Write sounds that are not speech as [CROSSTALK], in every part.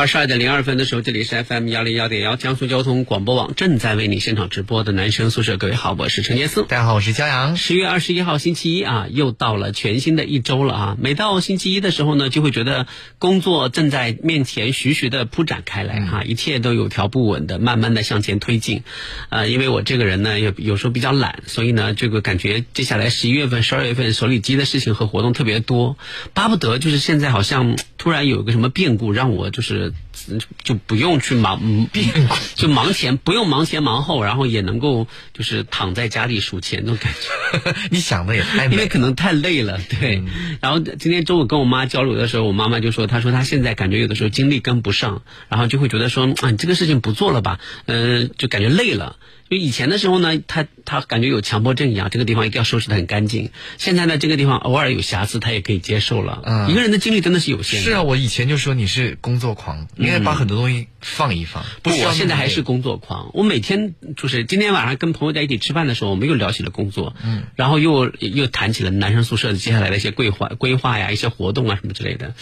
二十二点零二分的时候，这里是 FM 幺零幺点幺江苏交通广播网正在为你现场直播的男生宿舍。各位好，我是陈杰思。大家好，我是骄阳。十月二十一号星期一啊，又到了全新的一周了啊！每到星期一的时候呢，就会觉得工作正在面前徐徐的铺展开来哈、一切都有条不紊的慢慢的向前推进。呃，因为我这个人呢，有有时候比较懒，所以呢，这个感觉接下来十一月份、十二月份手里积的事情和活动特别多，巴不得就是现在好像突然有个什么变故，让我就是。就不用去忙就忙前不用忙前忙后，然后也能够就是躺在家里数钱那种感觉。[LAUGHS] 你想的也太美因为可能太累了，对。然后今天中午跟我妈交流的时候，我妈妈就说，她说她现在感觉有的时候精力跟不上，然后就会觉得说，啊，你这个事情不做了吧，嗯、就感觉累了。因为以前的时候呢，他他感觉有强迫症一样，这个地方一定要收拾的很干净。现在呢，这个地方偶尔有瑕疵，他也可以接受了。嗯一个人的精力真的是有限的。是啊，我以前就说你是工作狂，应该把很多东西放一放。不我现在还是工作狂。我每天就是今天晚上跟朋友在一起吃饭的时候，我们又聊起了工作，嗯，然后又又谈起了男生宿舍接下来的一些规划、规划呀、一些活动啊什么之类的。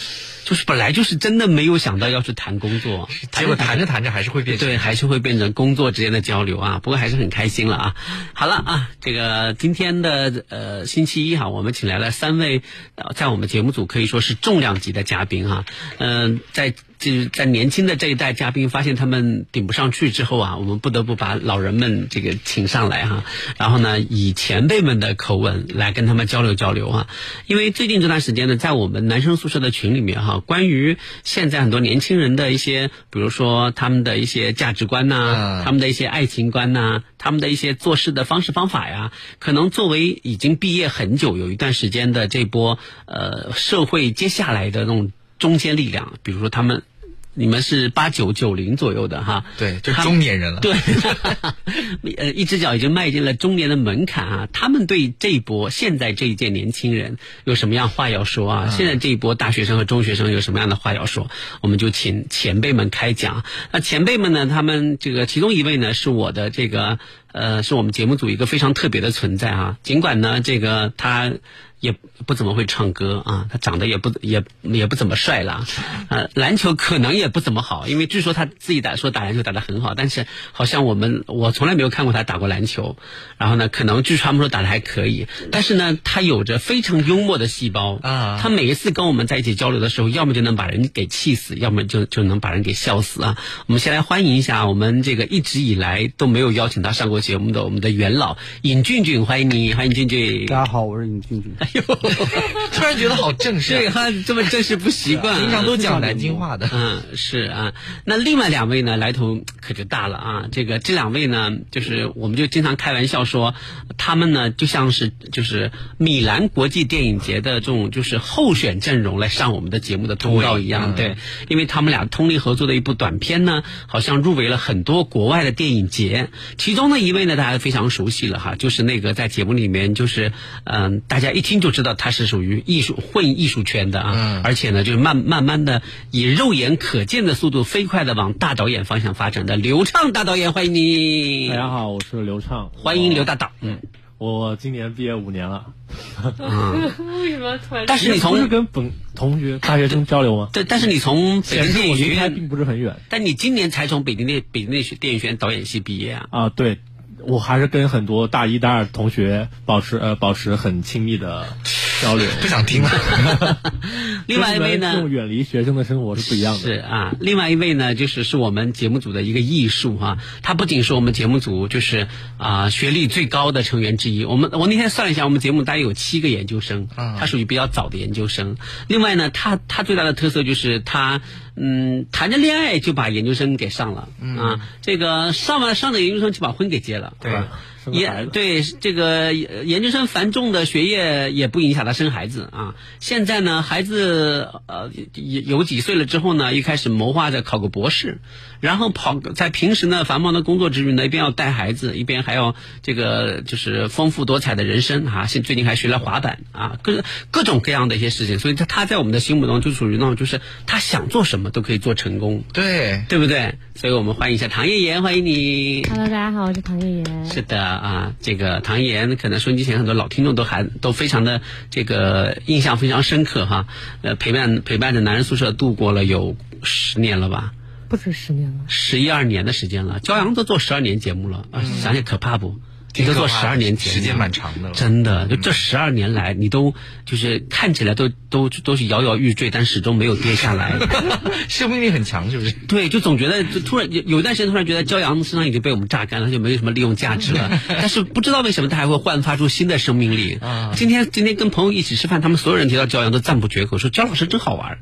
就是本来就是真的没有想到要去谈工作，结果谈着谈着还是会变成对，还是会变成工作之间的交流啊。不过还是很开心了啊。好了啊，这个今天的呃星期一哈，我们请来了三位，在我们节目组可以说是重量级的嘉宾哈。嗯、在就是在年轻的这一代嘉宾发现他们顶不上去之后啊，我们不得不把老人们这个请上来哈，然后呢，以前辈们的口吻来跟他们交流交流啊。因为最近这段时间呢，在我们男生宿舍的群里面哈，关于现在很多年轻人的一些，比如说他们的一些价值观呐、嗯他们的一些爱情观呐、他们的一些做事的方式方法呀，可能作为已经毕业很久有一段时间的这波呃社会接下来的那种中坚力量，比如说他们。你们是八九九零左右的哈，对，就他中年人了。对，[LAUGHS] 呃，一只脚已经迈进了中年的门槛啊。他们对这一波现在这一届年轻人有什么样话要说啊？现在这一波大学生和中学生有什么样的话要说？我们就请前辈们开讲。那前辈们呢？他们这个其中一位呢是我的这个呃，是我们节目组一个非常特别的存在啊。尽管呢，这个他。也不怎么会唱歌啊，他长得也不也也不怎么帅啦，呃，篮球可能也不怎么好，因为据说他自己打说打篮球打得很好，但是好像我们我从来没有看过他打过篮球。然后呢，可能据他们说打得还可以，但是呢，他有着非常幽默的细胞啊他每一次跟我们在一起交流的时候，要么就能把人给气死，要么就就能把人给笑死啊。我们先来欢迎一下我们这个一直以来都没有邀请他上过节目的我们的元老尹俊俊，欢迎你，欢迎俊俊。大家好，我是尹俊俊。哎呦，[LAUGHS] 突然觉得好正式、啊，对他这么正式不习惯，平常都讲南京话的。嗯，是啊。那另外两位呢，来头可就大了啊。这个这两位呢，就是我们就经常开玩笑说，他们呢就像是就是米兰国际电影节的这种就是候选阵容来上我们的节目的通告一样。对对，因为他们俩通力合作的一部短片呢，好像入围了很多国外的电影节。其中的一位呢，大家非常熟悉了哈，就是那个在节目里面就是嗯、大家一听就知道他是属于艺术混艺术圈的啊，嗯而且呢，就是慢慢慢的以肉眼可见的速度飞快的往大导演方向发展的刘畅大导演，欢迎你大，家好，我是刘畅。欢迎刘大导。嗯，我今年毕业五年了，为什么突然？但是你不是从跟本同学大学生交流吗？对，但是你从北京电影学院，并不是很远但你今年才从北京电北京电影电影学院导演系毕业啊。啊。对，我还是跟很多大一、大二同学保持呃保持很亲密的交流。不想听了。[LAUGHS] 另外一位呢远离学生的生活是不一样的。是啊，另外一位呢，就是是我们节目组的一个艺术哈、他不仅是我们节目组就是啊、学历最高的成员之一。我们我那天算了一下，我们节目大概有七个研究生，嗯他属于比较早的研究生。另外呢，他他最大的特色就是他嗯谈着恋爱就把研究生给上了、啊，这个上完上了研究生就把婚给结了，对。啊也对这个研究生繁重的学业也不影响他生孩子啊。现在呢，孩子呃有有几岁了之后呢，一开始谋划着考个博士，然后跑在平时呢繁忙的工作之余呢，一边要带孩子，一边还要这个就是丰富多彩的人生啊。现最近还学了滑板啊，各各种各样的一些事情，所以他他在我们的心目中就属于那种就是他想做什么都可以做成功，对对不对？所以我们欢迎一下唐叶妍，欢迎你。Hello，大家好，我是唐叶妍。是的啊，这个唐岩可能收音机前很多老听众都还都非常的这个印象非常深刻哈，呃陪伴陪伴着男人宿舍度过了有十年了吧，不止十年了，十一二年的时间了，骄阳都做十二年节目了啊，想想可怕不？你都做十二年前，时间蛮长的了。真的，就这十二年来，你都就是看起来都都都是摇摇欲坠，但始终没有跌下来。[LAUGHS] 生命力很强，是不是？对，就总觉得就突然有有一段时间突然觉得骄阳身上已经被我们榨干了，就没有什么利用价值了。[LAUGHS] 但是不知道为什么他还会焕发出新的生命力。啊今天今天跟朋友一起吃饭，他们所有人提到骄阳都赞不绝口，说焦老师真好玩儿。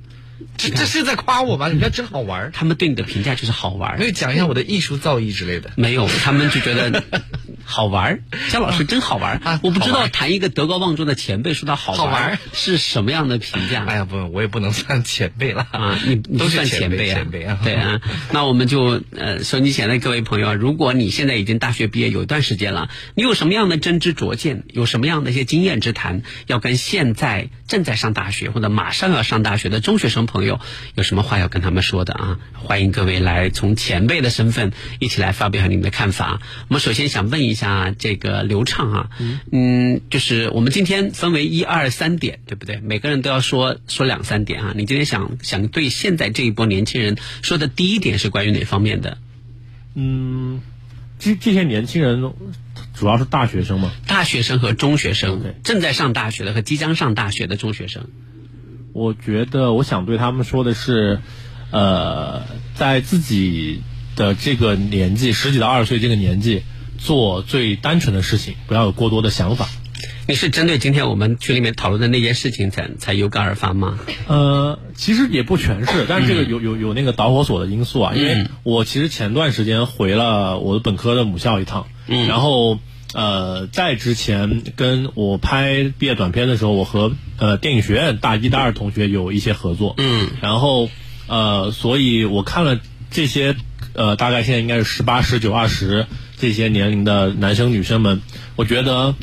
这这是在夸我吗？你们家真好玩儿。他们对你的评价就是好玩儿没有讲一下我的艺术造诣之类的。没有，他们就觉得 [LAUGHS] 好玩儿。焦老师真好玩儿啊我不知道谈一个德高望重的前辈说他好玩是什么样的评价。哎呀，不，我也不能算前辈了啊，你你都算前辈啊，前辈啊。对啊，那我们就呃，收音机前的各位朋友啊，如果你现在已经大学毕业有一段时间了，你有什么样的真知灼见，有什么样的一些经验之谈，要跟现在正在上大学或者马上要上大学的中学生朋友有什么话要跟他们说的啊？欢迎各位来从前辈的身份一起来发表你们的看法。我们首先想问一下这个刘畅啊，嗯，就是我们今天分为一二三点，对不对？每个人都要说说两三点啊。你今天想想对现在这一波年轻人说的第一点是关于哪方面的？嗯，这这些年轻人主要是大学生嘛，大学生和中学生正在上大学的和即将上大学的中学生。我觉得我想对他们说的是，呃，在自己的这个年纪，十几到二十岁这个年纪，做最单纯的事情，不要有过多的想法。你是针对今天我们群里面讨论的那件事情才才有感而发吗？呃，其实也不全是，但是这个有有有那个导火索的因素啊，因为嗯我其实前段时间回了我的本科的母校一趟，嗯然后呃，在之前跟我拍毕业短片的时候，我和呃电影学院大一、大二同学有一些合作，嗯，然后呃，所以我看了这些呃，大概现在应该是十八、十九、二十这些年龄的男生女生们，我觉得。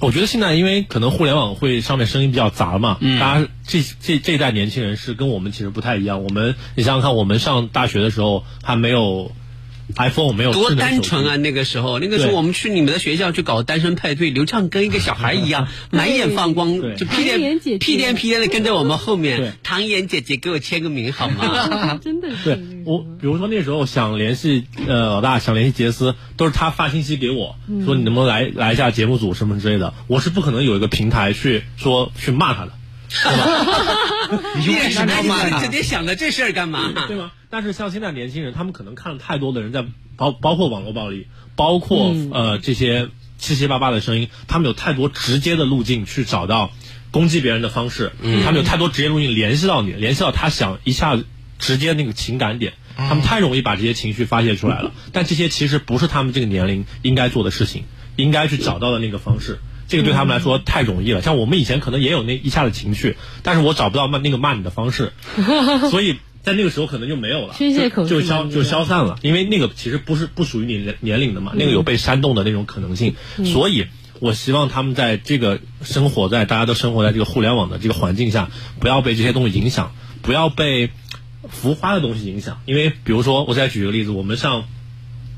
我觉得现在因为可能互联网会上面声音比较杂嘛，嗯大家这这这一代年轻人是跟我们其实不太一样。我们你想想看，我们上大学的时候还没有 iPhone，没有多单纯啊！那个时候，那个时候我们去你们的学校去搞单身派对，刘畅跟一个小孩一样，[LAUGHS] 满眼放光，就屁颠屁颠屁颠的跟在我们后面。唐妍姐姐，给我签个名好吗？[LAUGHS] 真的是对我，比如说那时候想联系呃老大，想联系杰斯，都是他发信息给我，说你能不能来来一下节目组什么之类的。我是不可能有一个平台去说去骂他的，[LAUGHS] 你为什么要骂他整天想着这事儿干嘛？对吗？但是像现在年轻人，他们可能看了太多的人在包包括网络暴力，包括、呃这些七七八八的声音，他们有太多直接的路径去找到攻击别人的方式，他们有太多直接路径联系到你，联系到他想一下子直接那个情感点，他们太容易把这些情绪发泄出来了。但这些其实不是他们这个年龄应该做的事情，应该去找到的那个方式。这个对他们来说太容易了，像我们以前可能也有那一下的情绪，但是我找不到骂那个骂你的方式，[LAUGHS] 所以在那个时候可能就没有了，就就消就消散了，因为那个其实不是不属于你年年龄的嘛，那个有被煽动的那种可能性，所以我希望他们在这个生活在大家都生活在这个互联网的这个环境下，不要被这些东西影响，不要被浮夸的东西影响，因为比如说我再举个例子，我们上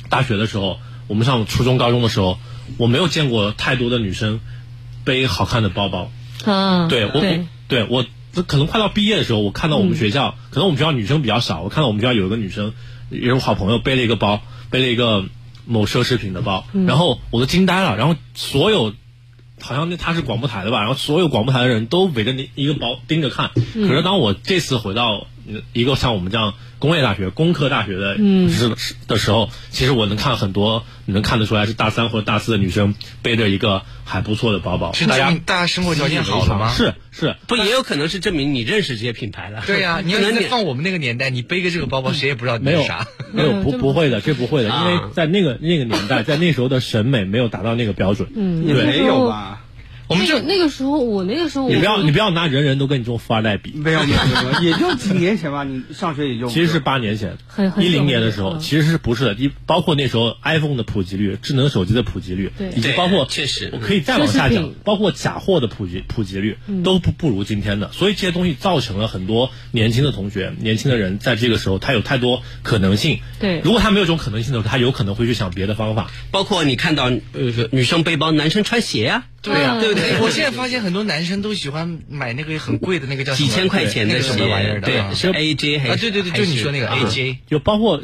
大学的时候，我们上初中高中的时候，我没有见过太多的女生背好看的包包，啊，对我，对我对我可能快到毕业的时候，我看到我们学校，可能我们学校女生比较少，我看到我们学校有一个女生，也是我好朋友，背了一个包，背了一个某奢侈品的包，然后我都惊呆了，然后所有。好像那他是广播台的吧，然后所有广播台的人都围着那一个包盯着看。可是当我这次回到嗯一个像我们这样工业大学、工科大学的是的时候，其实我能看很多，你能看得出来是大三或者大四的女生背着一个还不错的包包，是大家大家生活条件好了吗？是是，不也有可能是证明你认识这些品牌了？对呀、[LAUGHS] 你要能放我们那个年代，你背个这个包包，谁也不知道你没有是啥。没有不 [LAUGHS] 不会的，这不会的，因为啊在那个那个年代，在那时候的审美没有达到那个标准。嗯，对没有吧？那我们就那个时候，我那个时候你不要你不要拿人人都跟你这种富二代比，没有没有没有，也就几年前吧，你上学也就其实是八年前一零年的时候，嗯其实是不是的？一包括那时候 iPhone 的普及率、智能手机的普及率，对以及包括确实我可以再往下讲包括假货的普及普及率都不不如今天的，所以这些东西造成了很多年轻的同学、年轻的人在这个时候他有太多可能性。对如果他没有这种可能性的时候，他有可能会去想别的方法。包括你看到呃女生背包，男生穿鞋呀、对呀、嗯对不对？[LAUGHS] 我现在发现很多男生都喜欢买那个很贵的那个叫几千块钱的那个什么玩意儿，的啊对，是 AJ 还是啊，对对对，就你说那个 AJ，就包括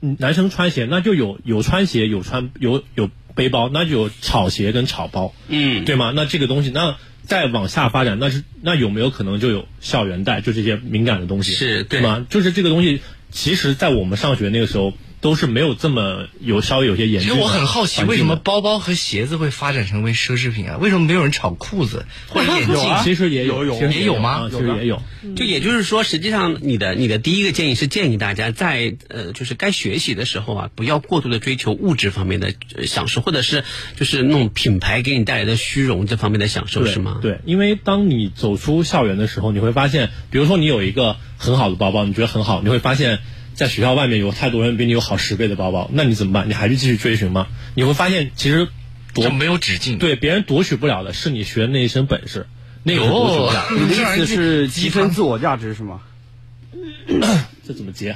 嗯男生穿鞋，那就有有穿鞋，有穿有有背包，那就有草鞋跟草包，嗯，对吗？那这个东西，那再往下发展，那是那有没有可能就有校园贷，就这些敏感的东西，是对吗？就是这个东西，其实，在我们上学那个时候，都是没有这么有稍微有些严其峻的。实我很好奇，为什么？包包和鞋子会发展成为奢侈品啊？为什么没有人炒裤子或者眼镜？其实也有有其实也有吗啊其实也有。就也就是说，实际上你的你的第一个建议是建议大家在呃，就是该学习的时候啊，不要过度的追求物质方面的呃享受，或者是就是那种品牌给你带来的虚荣这方面的享受，是吗？，对，因为当你走出校园的时候，你会发现，比如说你有一个很好的包包，你觉得很好，你会发现在学校外面有太多人比你有好十倍的包包，那你怎么办？你还是继续追寻吗？你会发现，其实就没有止境。对别人夺取不了的是你学的那一身本事，那个是夺取不了。你的意思是提升自我价值是吗？[COUGHS] 这怎么接？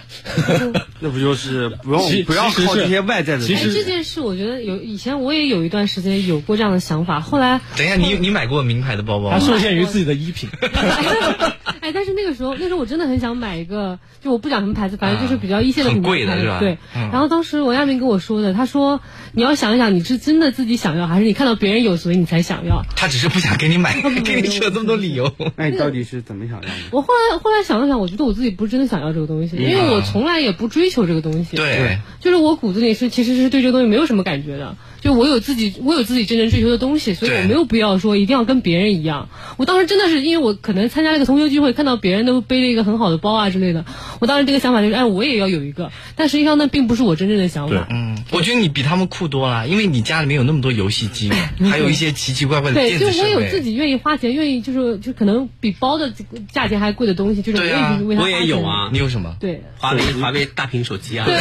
[LAUGHS] 那不就是不其用不要靠这些外在的东西？其实哎，这件事我觉得有以前我也有一段时间有过这样的想法，后来等一下，你你买过名牌的包包吗？它受限于自己的衣品。[LAUGHS] 哎，但是那个时候，那时候我真的很想买一个，就我不讲什么牌子，反正就是比较一线的很品牌贵的是吧对，嗯然后当时王亚明跟我说的，他说你要想一想，你是真的自己想要，还是你看到别人有，所以你才想要？他只是不想给你买，[LAUGHS] 给你扯这么多理由。那你到底是怎么想要的？我后来后来想了想，我觉得我自己不是真的想要这个东西，因为我从来也不追求这个东西。对，就是我骨子里是其实是对这个东西没有什么感觉的，就我有自己我有自己真正追求的东西，所以我没有必要说一定要跟别人一样。我当时真的是因为我可能参加了一个同学聚会，看到别人都背了一个很好的包啊之类的，我当时这个想法就是哎我也要有一个，但实际上那并不是我真正的想法。嗯，我觉得你比他们酷多了，因为你家里面有那么多游戏机，还有一些奇奇怪怪的对，电就我有。自己愿意花钱，愿意就是就可能比包的价钱还贵的东西，就是愿意去为它我也有啊你有什么？对，华为华为大屏手机啊，对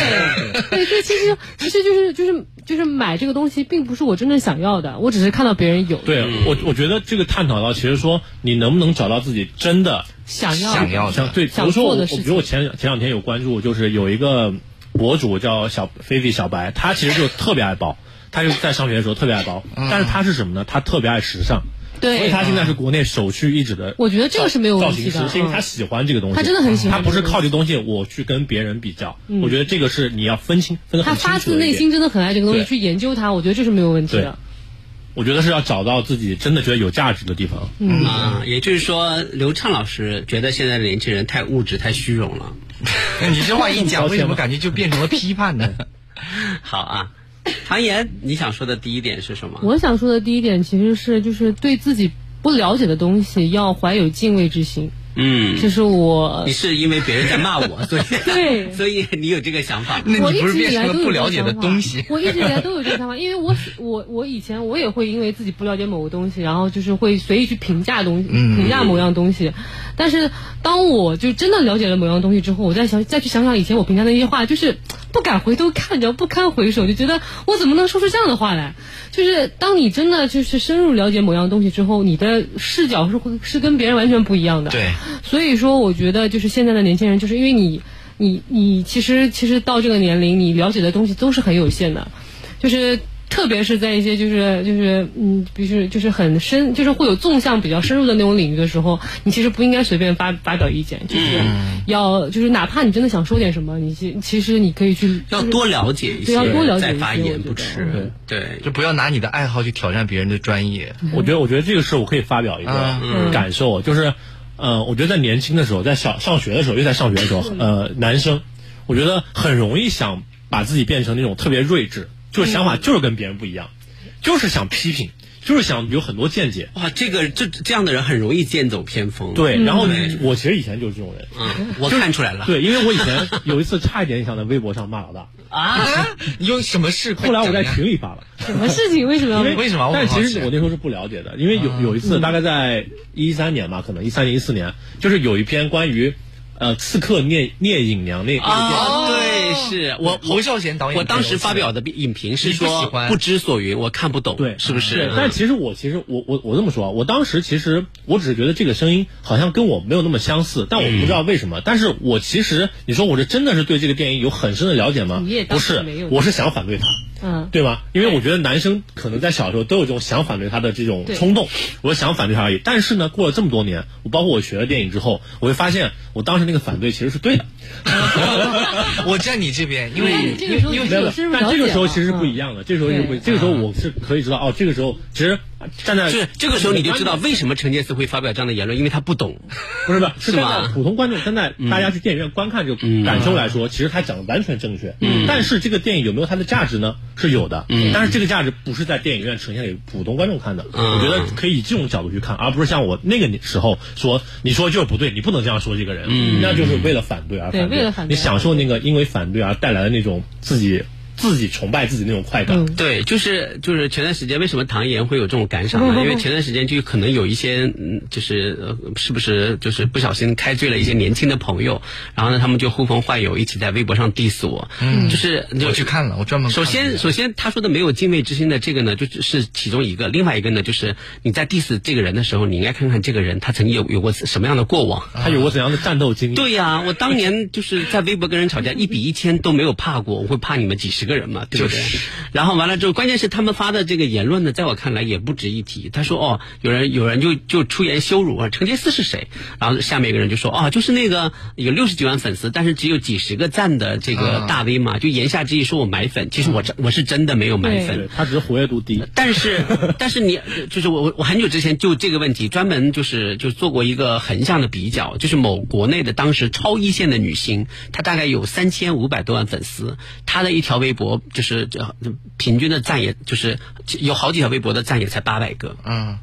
对，这其实其实就是就是就是买这个东西，并不是我真正想要的，我只是看到别人有，对我，我觉得这个探讨到，其实说你能不能找到自己真的想要想要的。想对，比想如说我，的事情。比如我前前两天有关注，就是有一个博主叫小菲菲小白，他其实就特别爱包，他就在上学的时候特别爱包，但是他是什么呢？他特别爱时尚。对所以他现在是国内首屈一指的。我觉得这个是没有问造型题的师，是因为嗯他喜欢这个东西，他真的很喜欢他不是靠这个东西我去跟别人比较，我觉得这个是你要分清分得他很清楚发自内心真的很爱这个东西，去研究它，我觉得这是没有问题的。我觉得是要找到自己真的觉得有价值的地方。嗯啊，也就是说，刘畅老师觉得现在的年轻人太物质、太虚荣了。[LAUGHS] 你这话一讲，为什么感觉就变成了批判呢？[LAUGHS] 好啊，唐岩，你想说的第一点是什么？我想说的第一点其实是就是对自己不了解的东西要怀有敬畏之心，嗯，就是我你是因为别人在骂我，所以 [LAUGHS] [LAUGHS] 对所以你有这个想法。那我一你不是变直以来都有成了不了解这个想法的东西？我一直以来都有这个想法，因为我我我以前我也会因为自己不了解某个东西，然后就是会随意去评价东西，嗯评价某样东西。但是当我就真的了解了某样东西之后，我再想再去想想以前我评价的那些话，就是不敢回头看，你知道不堪回首，就觉得我怎么能说出这样的话来？就是当你真的就是深入了解某样东西之后，你的视角是会是跟别人完全不一样的。对，所以说，我觉得就是现在的年轻人，就是因为你，你，你其实其实到这个年龄，你了解的东西都是很有限的，就是特别是在一些就是就是嗯，必须就是很深，就是会有纵向比较深入的那种领域的时候，你其实不应该随便发发表意见，就是要就是哪怕你真的想说点什么，你其其实你可以去就是要多了解一些，对要多了解再一些发言不迟。对，就不要拿你的爱好去挑战别人的专业。我觉得，我觉得这个事我可以发表一个嗯。感受，就是，呃，我觉得在年轻的时候，在小上学的时候，又在上学的时候，呃，男生，我觉得很容易想把自己变成那种特别睿智，就是想法就是跟别人不一样，就是想批评，就是想有很多见解。哇，这个这这样的人很容易剑走偏锋。对，然后我其实以前就是这种人。嗯，我看出来了。对，因为我以前有一次差一点想在微博上骂老大，啊，你有什么事？后来我在群里发了。什么事情？为什么要因为为什么但其实我那时候是不了解的，因为有有一次，大概在一三年吧，可能一三年一四年，就是有一篇关于呃刺客聂聂隐娘那那个电影。是我侯孝贤导演我当时发表的影评是你不喜说欢不知所云，我看不懂，对，是不是？但其实我其实我我我这么说啊，我当时其实我只是觉得这个声音好像跟我没有那么相似，但我不知道为什么。但是我其实你说我是真的是对这个电影有很深的了解吗你也？不是我是想反对他。嗯，对吧？因为我觉得男生可能在小时候都有这种想反对他的这种冲动，我想反对他而已。但是呢，过了这么多年，我包括我学了电影之后，我会发现我当时那个反对其实是对的。[LAUGHS] [LAUGHS] 我站你这边，因为那你这个时候因为你是有深入但这个时候其实不嗯一样的，这时候是不，这个时候我是可以知道哦，这个时候其实站在是这个时候你就知道为什么陈杰斯会发表这样的言论，因为他不懂。不是不是是站在普通观众站在大家去电影院观看这个感受来说，其实他讲的完全正确。嗯，但是这个电影有没有它的价值呢？是有的。嗯，但是这个价值不是在电影院呈现给普通观众看的。嗯我觉得可以以这种角度去看，而不是像我那个时候说你说就是不对，你不能这样说这个人，嗯，那就是为了反对而对反对。为了反对你享受那个因为反对而带来的那种自己自己崇拜自己那种快感。嗯对，就是就是前段时间为什么唐岩会有这种感想呢？因为前段时间就可能有一些嗯，就是呃是不是就是不小心开罪了一些年轻的朋友，然后呢，他们就呼朋唤友一起在微博上 diss 我，嗯，就是我去看了，我专门首先，首先他说的没有敬畏之心的这个呢，就只是其中一个。另外一个呢，就是你在 diss 这个人的时候，你应该看看这个人他曾经有有过什么样的过往。他有过怎样的战斗经历？对呀、我当年就是在微博跟人吵架，一比一千都没有怕过，我会怕你们几十个人嘛，对不对？然后完了之后，关键是他们发的这个言论呢，在我看来也不值一提。他说哦，有人有人就就出言羞辱啊，陈杰斯是谁？然后下面一个人就说哦，就是那个有六十几万粉丝，但是只有几十个赞的这个大 V 嘛，就言下之意说我买粉，其实我真我是真的没有买粉。他只是活跃度低。但是，但是你就是我，我我很久之前就这个问题专门就是就做过一个横向的比较，就是某国内的当时超一线的女星，她大概有三千五百多万粉丝，她的一条微博博就是这平均的赞也就是有好几条微博的赞也才八百个，嗯，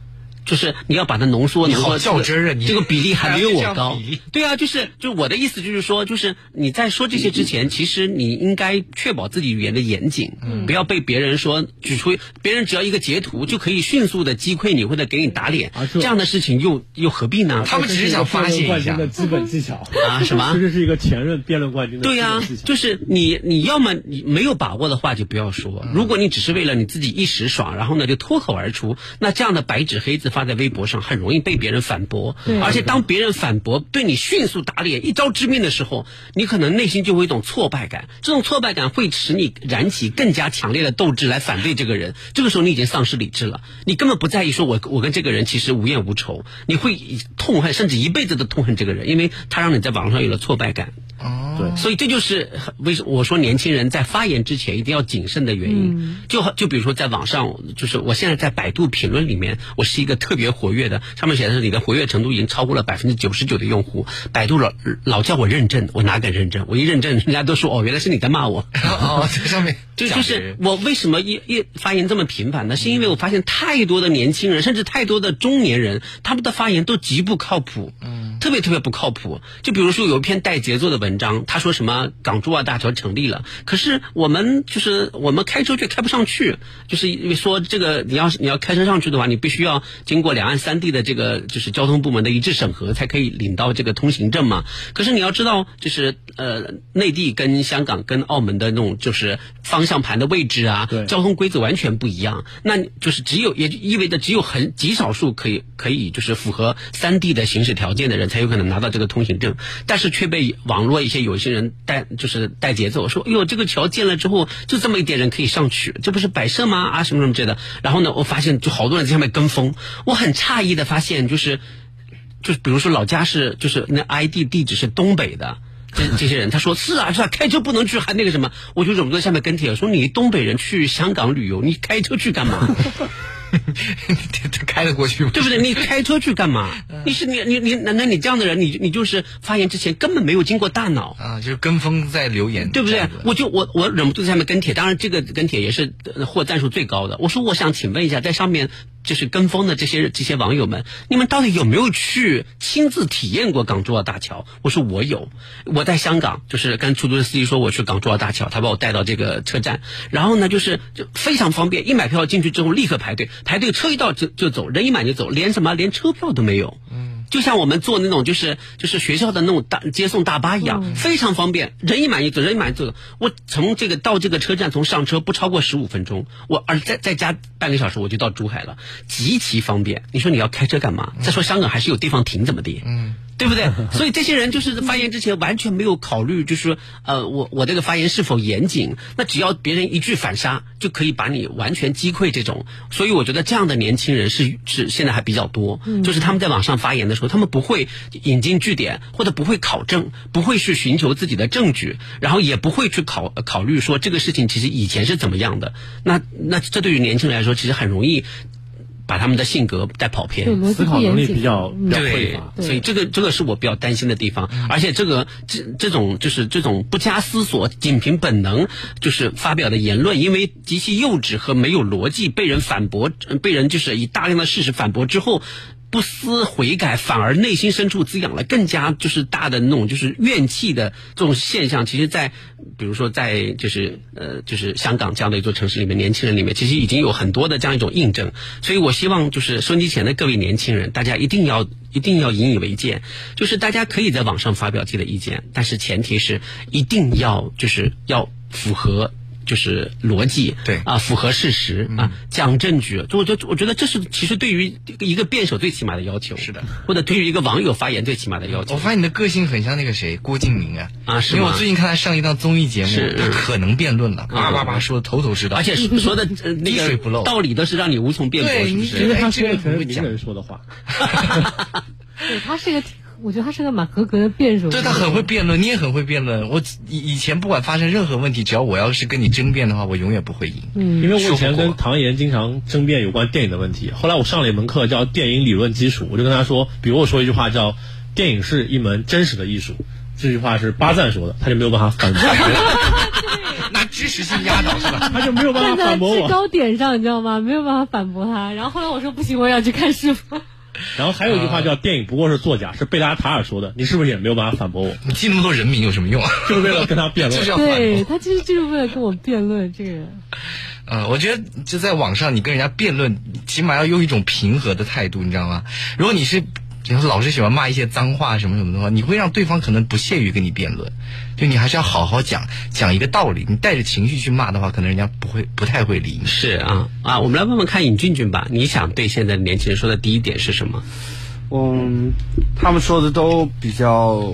就是你要把它浓缩，你好浓缩较真儿啊你。这个比例还没有我高。[LAUGHS] 对啊，就是就我的意思就是说，就是你在说这些之前，其实你应该确保自己语言的严谨，不要被别人说举出别人只要一个截图就可以迅速的击溃你或者给你打脸。啊，这这样的事情又又何必呢？他们只是想发泄一下。辩论冠军的基本技巧。啊 [LAUGHS] 什么？这就是一个前任辩论冠军的对呀。就是你你要么你没有把握的话就不要说，如果你只是为了你自己一时爽，然后呢就脱口而出，那这样的白纸黑字发在微博上，很容易被别人反驳。而且当别人反驳对你迅速打脸、一招致命的时候，你可能内心就会有一种挫败感，这种挫败感会使你燃起更加强烈的斗志来反对这个人。这个时候你已经丧失理智了，你根本不在意说我我跟这个人其实无怨无仇，你会痛恨甚至一辈子都痛恨这个人，因为他让你在网上有了挫败感。对所以这就是为什么我说年轻人在发言之前一定要谨慎的原因。就好就比如说在网上，就是我现在在百度评论里面，我是一个特别活跃的，上面写的是你的活跃程度已经超过了百分之九十九的用户。百度老老叫我认证，我哪敢认证？我一认证，人家都说哦，原来是你在骂我。哦，在上面 [LAUGHS] 就就是我为什么一一发言这么频繁呢？是因为我发现太多的年轻人，甚至太多的中年人，他们的发言都极不靠谱，嗯，特别特别不靠谱。就比如说有一篇带节奏的文章，他说什么港珠澳大桥成立了，可是我们就是我们开车却开不上去，就是因为说这个你要是你要开车上去的话，你必须要经过两岸三地的这个就是交通部门的一致审核，才可以领到这个通行证嘛。可是你要知道，就是呃内地跟香港跟澳门的那种就是方向盘的位置啊对，交通规则完全不一样。那就是只有也意味着只有很极少数可以可以就是符合三地的行驶条件的人才有可能拿到这个通行证，但是却被网络一些有些人带就是带节奏说，哎呦这个桥建了之后就这么一点人可以上去，这不是摆设吗？啊什么什么之类的。然后呢，我发现就好多人在下面跟风，我很诧异的发现就是。就是比如说老家是就是那 ID 地址是东北的。这这些人，他说是啊是啊，开车不能去，还那个什么，我就忍不住在下面跟帖说你东北人去香港旅游，你开车去干嘛？这 [LAUGHS] 开得过去吗？对不对？你开车去干嘛？你是你你你，难道你这样的人，你你就是发言之前根本没有经过大脑？啊，就是跟风在留言，对不对？我就我我忍不住在下面跟帖，当然这个跟帖也是呃获赞数最高的。我说我想请问一下，在上面就是跟风的这些这些网友们，你们到底有没有去亲自体验过港珠澳大桥？我说我有，我在香港就是跟出租车司机说我去港珠澳大桥，他把我带到这个车站，然后呢就是就非常方便，一买票进去之后立刻排队，排队车一到就就走，人一满就走，连什么连车票都没有。就像我们坐那种就是就是学校的那种大接送大巴一样，非常方便，人一满一走，人一满一走。我从这个到这个车站，从上车不超过十五分钟，我而再再加半个小时我就到珠海了，极其方便。你说你要开车干嘛？再说香港还是有地方停，怎么的？嗯。对不对？[LAUGHS] 所以这些人就是发言之前完全没有考虑，就是说呃，我我这个发言是否严谨？那只要别人一句反杀，就可以把你完全击溃这种。所以我觉得这样的年轻人是是现在还比较多，就是他们在网上发言的时候，他们不会引经据典，或者不会考证，不会去寻求自己的证据，然后也不会去考考虑说这个事情其实以前是怎么样的。那那这对于年轻人来说，其实很容易把他们的性格带跑偏。思考能力比较比较匮对。，对所以这个这个是我比较担心的地方，而且这个这这种就是这种不加思索、仅凭本能就是发表的言论，因为极其幼稚和没有逻辑，被人反驳，呃被人就是以大量的事实反驳之后。不思悔改，反而内心深处滋养了更加就是大的那种就是怨气的这种现象，其实在，比如说在就是呃就是香港这样的一座城市里面，年轻人里面其实已经有很多的这样一种印证，所以我希望就是收音机前的各位年轻人，大家一定要一定要引以为戒，就是大家可以在网上发表自己的意见，但是前提是一定要就是要符合。就是逻辑，对。啊，符合事实啊，讲证据，就我觉得我觉得这是其实对于一个辩手最起码的要求，是的，或者对于一个网友发言最起码的要求我。发现你的个性很像那个谁郭敬明啊。啊是吗？因为我最近看他上一档综艺节目，他可能辩论了，叭叭叭说的头头是道，而且说的 [LAUGHS] 滴水不漏。个道理都是让你无从辩驳，对你是不是？因为他哎这个说的全是不会讲名人说的话。[LAUGHS] [LAUGHS] 对他是一个挺，我觉得他是个蛮合格的辩手。对他很会辩论，你也很会辩论。我以以前不管发生任何问题，只要我要是跟你争辩的话，我永远不会赢。嗯因为我以前跟唐岩经常争辩有关电影的问题，后来我上了一门课叫电影理论基础，我就跟他说，比如我说一句话叫“电影是一门真实的艺术”，这句话是巴赞说的，他就没有办法反驳，[LAUGHS] 拿 [LAUGHS] 知识性压倒是吧？他就没有办法反驳我。制高点上，你知道吗？没有办法反驳他。然后后来我说不行，我也要去看师傅。[LAUGHS] 然后还有一句话叫“电影不过是作假”，是贝拉塔尔说的，你是不是也没有办法反驳我？[LAUGHS] 你记那么多人名有什么用啊？[LAUGHS] 就是为了跟他辩论就是。要反驳。对他其实就是为了跟我辩论这个人。嗯，我觉得就在网上，你跟人家辩论，起码要用一种平和的态度，你知道吗？如果你是，比如说老是喜欢骂一些脏话什么什么的话，你会让对方可能不屑于跟你辩论。就你还是要好好讲讲一个道理，你带着情绪去骂的话，可能人家不会不太会理你。是啊啊，我们来问问看尹俊俊吧，你想对现在的年轻人说的第一点是什么？嗯，他们说的都比较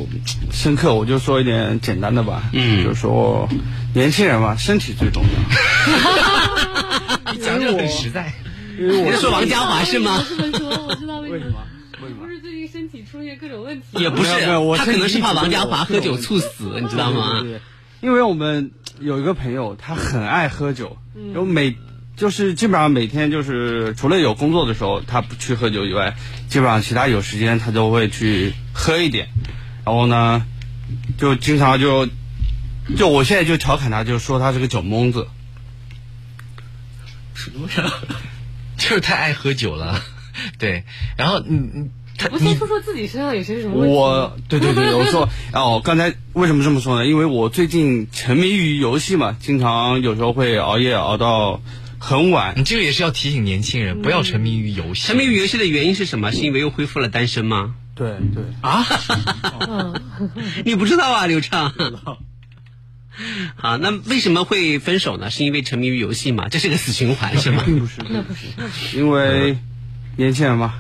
深刻，我就说一点简单的吧。嗯就是说年轻人嘛，身体最重要。[LAUGHS] 你讲的很实在。因为我你是说王家华是吗？这么说，我知道为什么。为什么不？是最近身体出现各种问题。也不是他可能是怕王家华喝酒猝死，你知道吗对？对对因为我们有一个朋友，他很爱喝酒，有每就是基本上每天就是除了有工作的时候他不去喝酒以外，基本上其他有时间他都会去喝一点，然后呢，就经常就就我现在就调侃他，就说他是个酒蒙子。什么呀就是太爱喝酒了，[LAUGHS] 对。然后你你他不先你说说自己身上有些什么问题？我对对对，我说 [LAUGHS] 哦，刚才为什么这么说呢？因为我最近沉迷于游戏嘛，经常有时候会熬夜熬到很晚。你这个也是要提醒年轻人，不要沉迷于游戏。沉迷于游戏的原因是什么？是因为又恢复了单身吗？对对，啊？[LAUGHS] 嗯，你不知道啊，刘畅？好，那为什么会分手呢？是因为沉迷于游戏吗？这是个死循环是吗？并不是，那不是，那不是。因为年轻人嘛，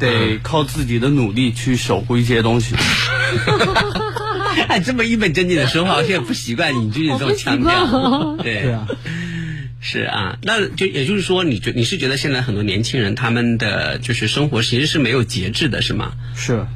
得靠自己的努力去守护一些东西。[LAUGHS] 哎，这么一本正经的说话，我现在不习惯你就是这种腔我不习调。惯 [LAUGHS] 对对啊，是啊，那就也就是说，你觉你是觉得现在很多年轻人他们的就是生活其实是没有节制的，是吗？是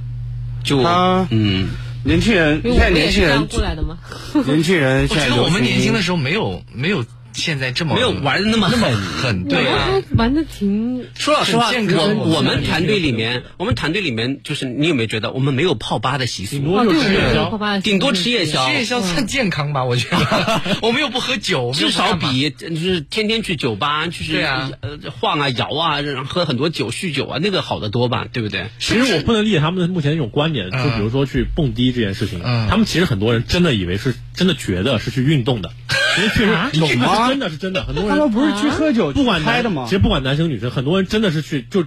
就他嗯，年轻人，现在年轻人，过来的嘛。年轻人我现在觉得我们年轻的时候没有没有现在这么没有玩的那么狠。狠，对啊。玩的挺说老实话，我我们团队里面，我们团队里面就是你有没有觉得我们没有泡吧的习俗顶？多就吃夜宵。顶多吃夜宵吃，夜宵算健康吧？我觉得，[LAUGHS] 我们又不喝酒，至少比就是天天去酒吧，就是啊呃晃啊摇啊，然后喝很多酒酗酒啊，那个好得多吧？对不对？其实我不能理解他们的目前这种观点，就比如说去蹦迪这件事情，嗯他们其实很多人真的以为是真的觉得是去运动的，因为确实有吗真的是真的，很多人他们不是去喝酒不管男的吗其？实不管男生女生，很多人真的是去就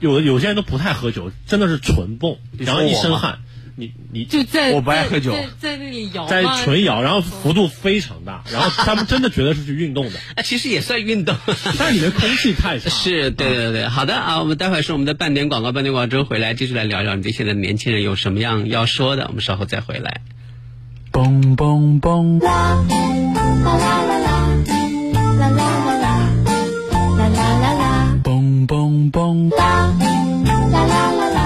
有的有些人都不太喝酒，真的是纯蹦，然后一身汗，你你就在我不爱喝酒在那里摇在纯摇，然后幅度非常大，然后他们真的觉得是去运动的，啊，其实也算运动。但是里面空气太差。是对对对，好的啊，我们待会儿是我们的半点广告，半点广告之后回来继续来聊聊你对现在年轻人有什么样要说的，我们稍后再回来。嘣嘣嘣啦啦啦啦啦啦啦啦啦啦啦啦啦。嘣嘣嘣啦啦啦啦啦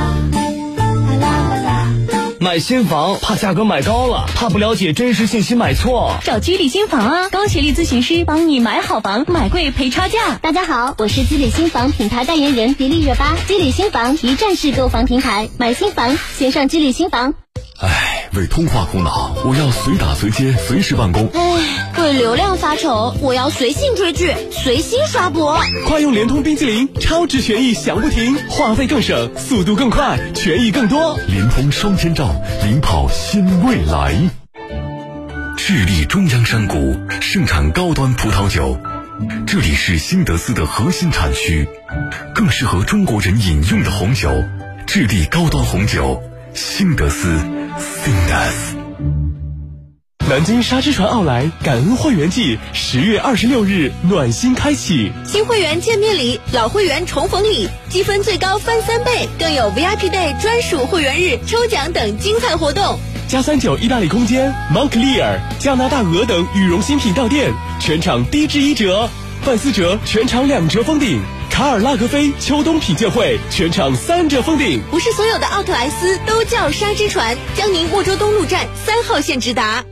啦啦啦买新房怕价格买高了怕不了解真实信息买错。找居里新房啊高学历咨询师帮你买好房买贵赔差价。大家好我是居里新房品牌代言人迪丽热巴居里新房一站式购房平台买新房先上居里新房。唉，为通话苦恼，我要随打随接，随时办公。唉，为流量发愁，我要随性追剧，随心刷博。快用联通冰激凌，超值权益享不停，话费更省，速度更快，权益更多。联通双千兆，领跑新未来。智利中央山谷盛产高端葡萄酒，这里是新德斯的核心产区，更适合中国人饮用的红酒。智利高端红酒，新德斯 （Sindas）。南京沙之船奥莱感恩会员季十月二十六日暖心开启，新会员见面礼、老会员重逢礼，积分最高翻三倍，更有 VIP Day 专属会员日抽奖等精彩活动。加三九意大利空间、Moncler、加拿大鹅等羽绒新品到店，全场低至一折，范思哲全场两折封顶，卡尔拉格菲秋冬品鉴会全场三折封顶。不是所有的奥特莱斯都叫沙之船，江宁莫州东路站三号线直达。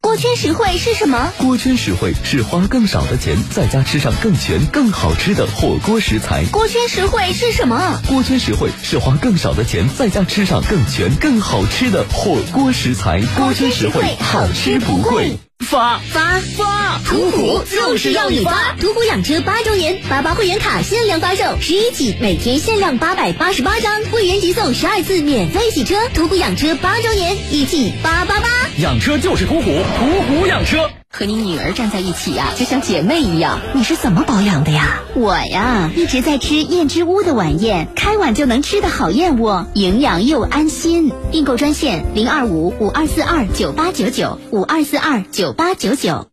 锅圈实惠是什么？锅圈实惠是花更少的钱，在家吃上更全、更好吃的火锅食材。锅圈实惠是什么？锅圈实惠是花更少的钱，在家吃上更全、更好吃的火锅食材。锅圈实惠，好吃不贵。发发发！途虎就是要你发！途虎养车八周年，八八会员卡限量发售，十一起每天限量八百八十八张，会员即送十二次免费洗车。途虎养车八周年，一起八八八！养车就是途虎，途虎养车。和你女儿站在一起呀、就像姐妹一样。你是怎么保养的呀？我呀，一直在吃燕之屋的晚宴，开碗就能吃的好燕窝，营养又安心。订购专线零二五五二四二九八九九五二四二九八九九。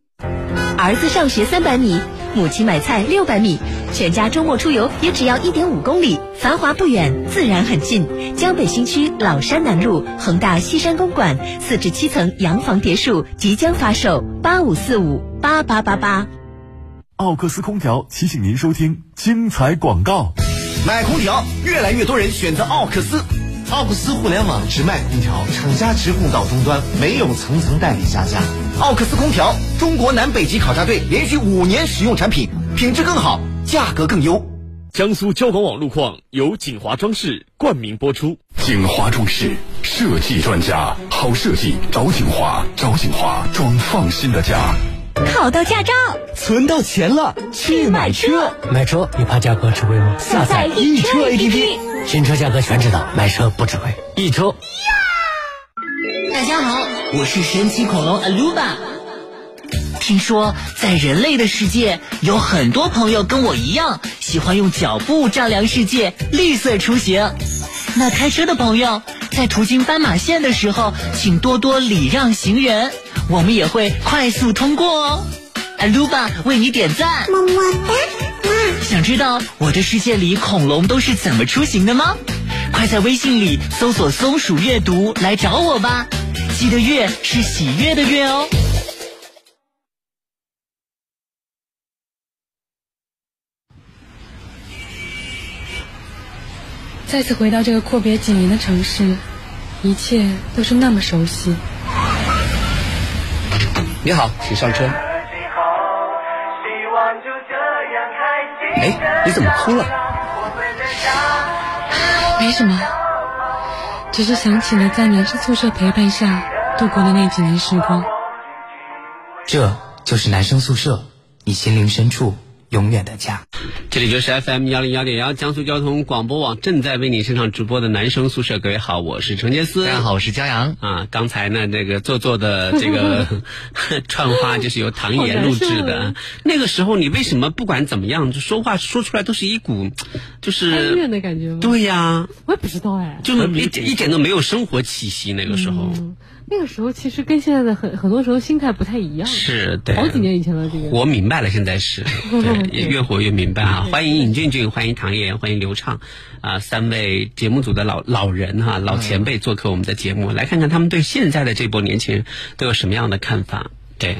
儿子上学三百米，母亲买菜六百米，全家周末出游也只要一点五公里。繁华不远，自然很近。江北新区老山南路恒大西山公馆四至七层洋房别墅即将发售，八五四五八八八八。奥克斯空调提醒您收听精彩广告。买空调，越来越多人选择奥克斯。奥克斯互联网直卖空调，厂家直供到终端，没有层层代理下架。奥克斯空调，中国南北极考察队连续五年使用产品，品质更好，价格更优。江苏交广网路况由锦华装饰冠名播出。锦华装饰设计专家，好设计找锦华，找锦华装放心的家。考到驾照，存到钱了，去买车。买车你怕价格吃亏吗？下载易车 APP，新车价格全知道，买车不吃亏。易车。大家好，我是神奇恐龙 Aluba。听说在人类的世界，有很多朋友跟我一样，喜欢用脚步丈量世界，绿色出行。那开车的朋友，在途经斑马线的时候，请多多礼让行人，我们也会快速通过哦。Aluba 为你点赞，么么哒。想知道我的世界里恐龙都是怎么出行的吗？快在微信里搜索“松鼠阅读”来找我吧。记得“月”是喜悦的“月”哦。再次回到这个阔别几年的城市，一切都是那么熟悉。你好，请上车。哎，你怎么哭了？没什么，只是想起了在男生宿舍陪伴下度过的那几年时光。这就是男生宿舍，你心灵深处。永远的家。这里就是 FM 幺零幺点幺江苏交通广播网正在为你现场直播的男生宿舍。各位好，我是程杰思。大家好，我是骄阳。啊，刚才呢，这个做作的这个 [LAUGHS] 串花就是由唐岩录制的。那个时候，你为什么不管怎么样，就说话说出来都是一股就是哀怨的感觉吗？对呀，我也不知道哎，就是一点一点都没有生活气息。那个时候，那个时候其实跟现在的很很多时候心态不太一样。是，对，好几年以前了，这个活明白了，现在是，[LAUGHS] 对，也越活越明白啊！欢迎尹俊俊，欢迎唐岩，欢迎刘畅，啊，三位节目组的老老人哈，老前辈做客我们的节目，来看看他们对现在的这波年轻人都有什么样的看法。对，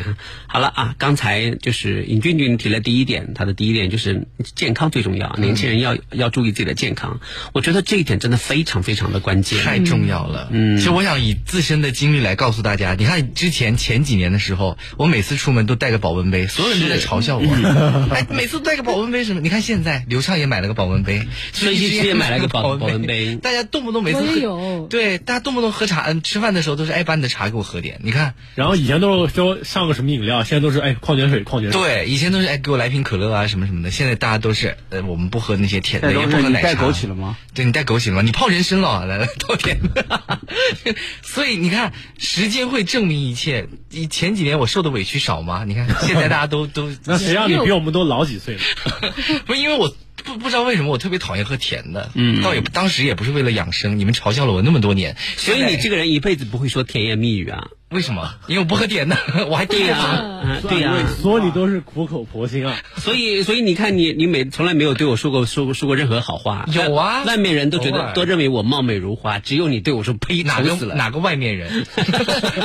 好了啊，刚才就是尹俊俊提了第一点，他的第一点就是健康最重要，年轻人要要注意自己的健康。我觉得这一点真的非常非常的关键，太重要了。嗯，其实我想以自身的经历来告诉大家，你看之前前几年的时候，我每次出门都带个保温杯，所有人都在嘲笑我，[LAUGHS] 哎，每次带个保温杯什么？你看现在刘畅也买了个保温杯，孙熙熙也买了个保保温杯，大家动不动每次喝，对，大家动不动喝茶，嗯，吃饭的时候都是哎，把你的茶给我喝点。你看，然后以前都是说。上个什么饮料？现在都是哎，矿泉水，矿泉水。对，以前都是哎，给我来瓶可乐啊，什么什么的。现在大家都是呃，我们不喝那些甜的，也不喝奶茶。带枸杞了吗？对你带枸杞了吗？你泡人参了，来来倒甜的。[LAUGHS] 所以你看，时间会证明一切。以前几年我受的委屈少吗？你看现在大家都 [LAUGHS] 都。那谁让你比我们都老几岁了？[LAUGHS] 不是因为我不不知道为什么我特别讨厌喝甜的。嗯。倒也当时也不是为了养生，你们嘲笑了我那么多年，所以你这个人一辈子不会说甜言蜜语啊。为什么？因为我不喝甜的，[LAUGHS] 我还对呀，对呀，所以你都是苦口婆心啊。所以，所以你看，你你每从来没有对我说过说过说过任何好话。有啊，外面人都觉得都认为我貌美如花，只有你对我说呸，哪个死了哪个外面人？[LAUGHS]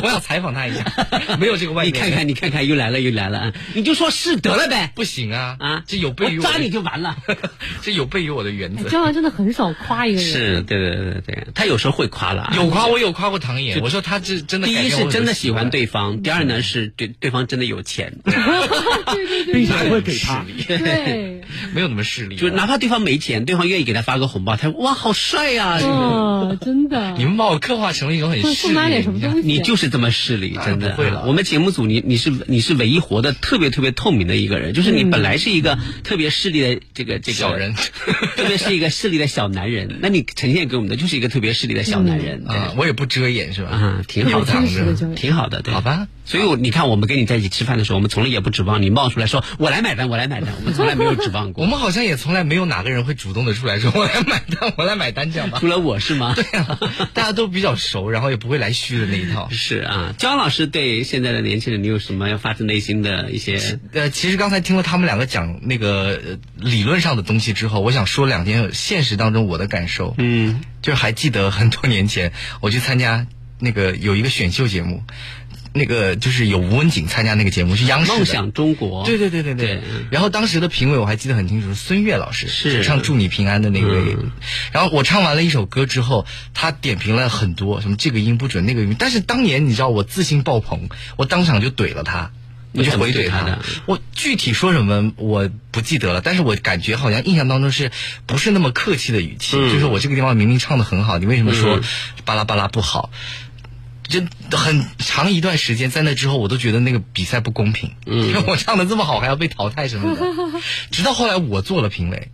我想采访他一下，[LAUGHS] 没有这个外面。你看看，你看看，又来了又来了，你就说是得了呗。不行啊啊，这有悖于我抓你就完了，这有悖于我的原则。姜文真的很少夸一个人。是对对对对，他有时候会夸了，有夸我有夸过唐岩，我说他这真的第一是真的喜欢对方。第二呢是对对方真的有钱，[LAUGHS] 对对对，并且会给他，对，没有那么势利，就哪怕对方没钱，对方愿意给他发个红包，他哇好帅呀，真的，你们把我刻画成了一种很势利，你就是这么势利，真的。会了，我们节目组你你是你是唯一活得特别特别透明的一个人，就是你本来是一个特别势利的这个这个小人，[LAUGHS] 特别是一个势利的小男人，[LAUGHS] 那你呈现给我们的就是一个特别势利的小男人啊，我也不遮掩是吧？啊，挺好的，挺好的，对。吧，所以，我你看，我们跟你在一起吃饭的时候，我们从来也不指望你冒出来说“我来买单，我来买单”，我们从来没有指望过。[LAUGHS] 我们好像也从来没有哪个人会主动的出来说“我来买单，我来买单”这样吧？[LAUGHS] 除了我是吗？[LAUGHS] 对啊，大家都比较熟，然后也不会来虚的那一套。是啊，焦老师对现在的年轻人，你有什么要发自内心的一些？呃，其实刚才听了他们两个讲那个理论上的东西之后，我想说两件现实当中我的感受。嗯，就还记得很多年前我去参加那个有一个选秀节目。那个就是有吴文景参加那个节目，是央视梦想中国。对对对对对。然后当时的评委我还记得很清楚，是孙悦老师，是唱《祝你平安》的那位。然后我唱完了一首歌之后，他点评了很多，什么这个音不准，那个音。但是当年你知道我自信爆棚，我当场就怼了他，我就回怼他。我具体说什么我不记得了，但是我感觉好像印象当中是不是那么客气的语气，就是我这个地方明明唱的很好，你为什么说巴拉巴拉不好？就很长一段时间，在那之后，我都觉得那个比赛不公平。嗯，[LAUGHS] 我唱的这么好，还要被淘汰什么的。[LAUGHS] 直到后来我做了评委，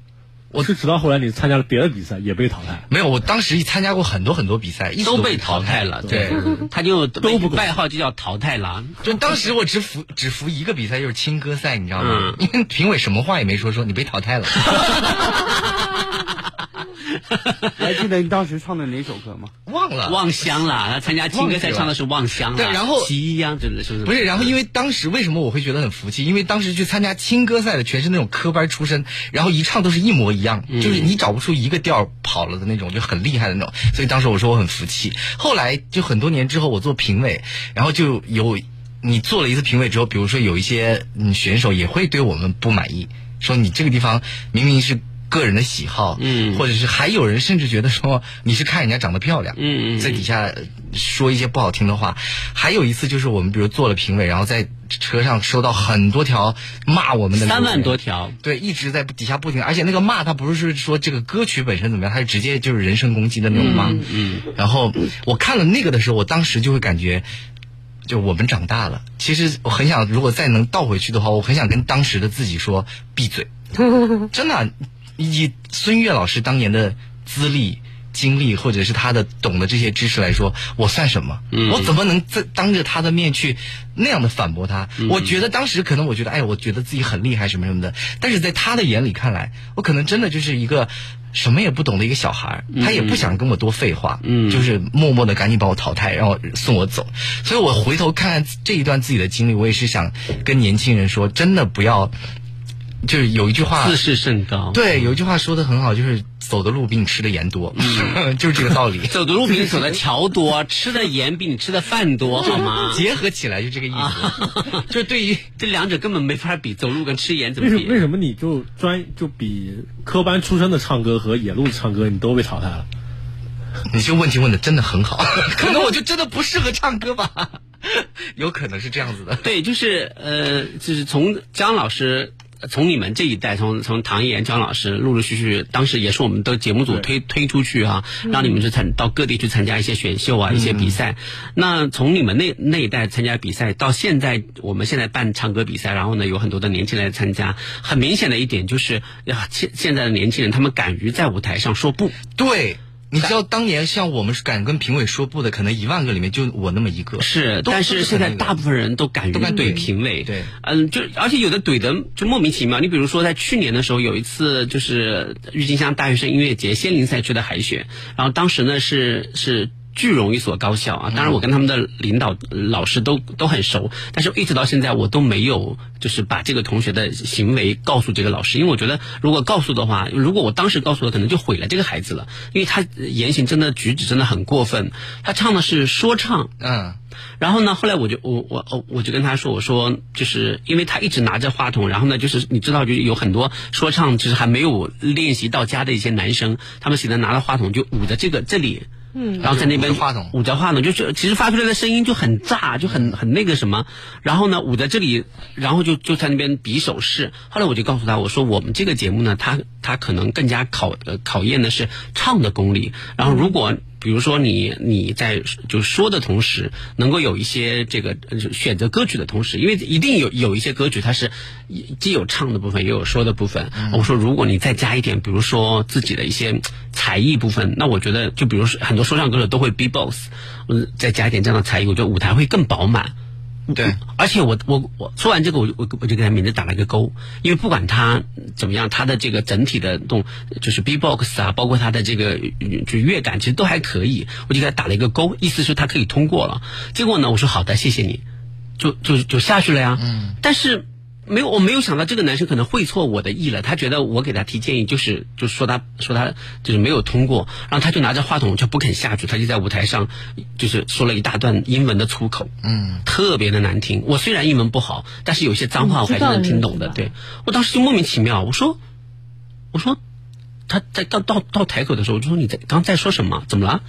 我是直到后来你参加了别的比赛也被淘汰。没有，我当时参加过很多很多比赛，都被淘汰了。对，他就都不外号就叫淘汰狼。就当时我只服只服一个比赛，就是青歌赛，你知道吗？[LAUGHS] 因为评委什么话也没说，说你被淘汰了。[LAUGHS] 还记得你当时唱的哪首歌吗？忘了，望乡了。他参加青歌赛唱的是望乡。对，然后夕阳真的是不是？然后因为当时为什么我会觉得很服气？因为当时去参加青歌赛的全是那种科班出身，然后一唱都是一模一样，就是你找不出一个调跑了的那种，就很厉害的那种。所以当时我说我很服气。后来就很多年之后，我做评委，然后就有你做了一次评委之后，比如说有一些嗯选手也会对我们不满意，说你这个地方明明是。个人的喜好，嗯，或者是还有人甚至觉得说 [LAUGHS] 你是看人家长得漂亮，嗯嗯，在底下说一些不好听的话。还有一次就是我们比如做了评委，然后在车上收到很多条骂我们的三万多条，对，一直在底下不停，而且那个骂他不是说这个歌曲本身怎么样，他是直接就是人身攻击的那种骂，嗯，然后我看了那个的时候，我当时就会感觉。就我们长大了，其实我很想，如果再能倒回去的话，我很想跟当时的自己说闭嘴。[LAUGHS] 真的，以孙悦老师当年的资历、经历，或者是他的懂的这些知识来说，我算什么？我怎么能在当着他的面去那样的反驳他？我觉得当时可能我觉得，哎，我觉得自己很厉害什么什么的，但是在他的眼里看来，我可能真的就是一个。什么也不懂的一个小孩，他也不想跟我多废话，嗯，就是默默的赶紧把我淘汰，然后送我走。所以我回头看这一段自己的经历，我也是想跟年轻人说，真的不要，就是有一句话，自视甚高。对，有一句话说的很好，就是走的路比你吃的盐多，嗯 [LAUGHS] 就是这个道理。[LAUGHS] 走的路比你走的桥多，[LAUGHS] 吃的盐比你吃的饭多，好吗？结合起来就这个意思。就对于这两者根本没法比，走路跟吃盐怎么比？为什么你就专就比？科班出身的唱歌和野路的唱歌，你都被淘汰了。你这个问题问的真的很好，可能我就真的不适合唱歌吧，有可能是这样子的。对，就是呃，就是从姜老师。从你们这一代，从从唐岩、张老师，陆陆续续，当时也是我们的节目组推推出去啊，让你们去参到各地去参加一些选秀啊，一些比赛。那从你们那那一代参加比赛到现在，我们现在办唱歌比赛，然后呢，有很多的年轻人来参加。很明显的一点就是，呀，现现在的年轻人他们敢于在舞台上说不。对。你知道当年像我们敢跟评委说不的，可能一万个里面就我那么一个。是，但是现在大部分人都敢于怼评委。对，嗯，就而且有的怼的就莫名其妙。你比如说在去年的时候，有一次就是郁金香大学生音乐节仙林赛区的海选，然后当时呢是是。巨荣一所高校啊，当然我跟他们的领导老师都都很熟，但是一直到现在我都没有就是把这个同学的行为告诉这个老师，因为我觉得如果告诉的话，如果我当时告诉了，可能就毁了这个孩子了，因为他言行真的举止真的很过分。他唱的是说唱，嗯，然后呢，后来我就我我我就跟他说，我说就是因为他一直拿着话筒，然后呢，就是你知道，就有很多说唱就是还没有练习到家的一些男生，他们喜欢拿着话筒就捂着这个这里。嗯，然后在那边话筒捂着话筒，就是其实发出来的声音就很炸，就很很那个什么。然后呢，捂在这里，然后就就在那边比手势。后来我就告诉他，我说我们这个节目呢，他他可能更加考呃考验的是唱的功力。然后如果。比如说你你在就说的同时，能够有一些这个选择歌曲的同时，因为一定有有一些歌曲它是既有唱的部分也有说的部分。我说如果你再加一点，比如说自己的一些才艺部分，那我觉得就比如说很多说唱歌手都会 B box，嗯，再加一点这样的才艺，我觉得舞台会更饱满。对，而且我我我说完这个，我我我就给他名字打了一个勾，因为不管他怎么样，他的这个整体的动就是 B-box 啊，包括他的这个就乐感，其实都还可以，我就给他打了一个勾，意思是他可以通过了。结果呢，我说好的，谢谢你，就就就下去了呀。嗯，但是。没有，我没有想到这个男生可能会错我的意了。他觉得我给他提建议，就是就是说他说他就是没有通过，然后他就拿着话筒就不肯下去，他就在舞台上就是说了一大段英文的粗口，嗯，特别的难听。我虽然英文不好，但是有些脏话我还是能听懂的。对我当时就莫名其妙，我说我说他在到到到台口的时候，我就说你在刚在说什么？怎么了？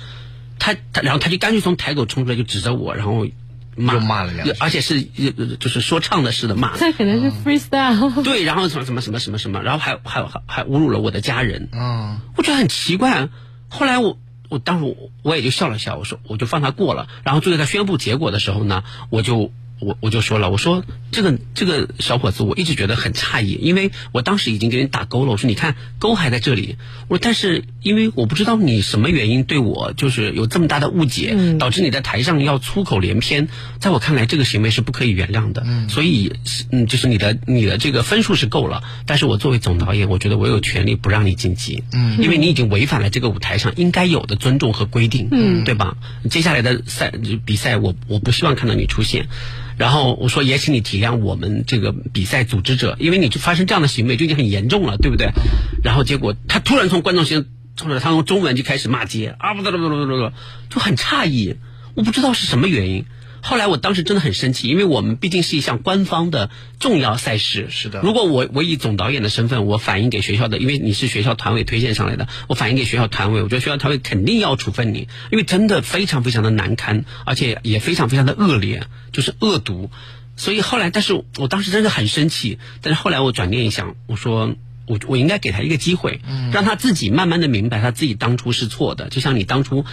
他他然后他就干脆从台口冲出来就指着我，然后。又骂了两句，而且是就是说唱的似的骂。这可能是 freestyle。对，然后什么什么什么什么什么，然后还还还还侮辱了我的家人。嗯，我觉得很奇怪。后来我我当时我我也就笑了笑，我说我就放他过了。然后最后他宣布结果的时候呢，我就。我我就说了，我说这个这个小伙子，我一直觉得很诧异，因为我当时已经给你打勾了。我说你看勾还在这里，我说但是因为我不知道你什么原因对我就是有这么大的误解，导致你在台上要粗口连篇，在我看来这个行为是不可以原谅的。所以嗯，就是你的你的这个分数是够了，但是我作为总导演，我觉得我有权利不让你晋级，嗯，因为你已经违反了这个舞台上应该有的尊重和规定，嗯，对吧？接下来的赛比赛，我我不希望看到你出现。然后我说也请你体谅我们这个比赛组织者，因为你就发生这样的行为就已经很严重了，对不对？然后结果他突然从观众席冲着他用中文就开始骂街啊不不不不不不，就很诧异，我不知道是什么原因。后来我当时真的很生气，因为我们毕竟是一项官方的重要赛事。是的如果我我以总导演的身份，我反映给学校的，因为你是学校团委推荐上来的，我反映给学校团委，我觉得学校团委肯定要处分你，因为真的非常非常的难堪，而且也非常非常的恶劣，就是恶毒。所以后来，但是我当时真的很生气，但是后来我转念一想，我说。我我应该给他一个机会，让他自己慢慢的明白他自己当初是错的，就像你当初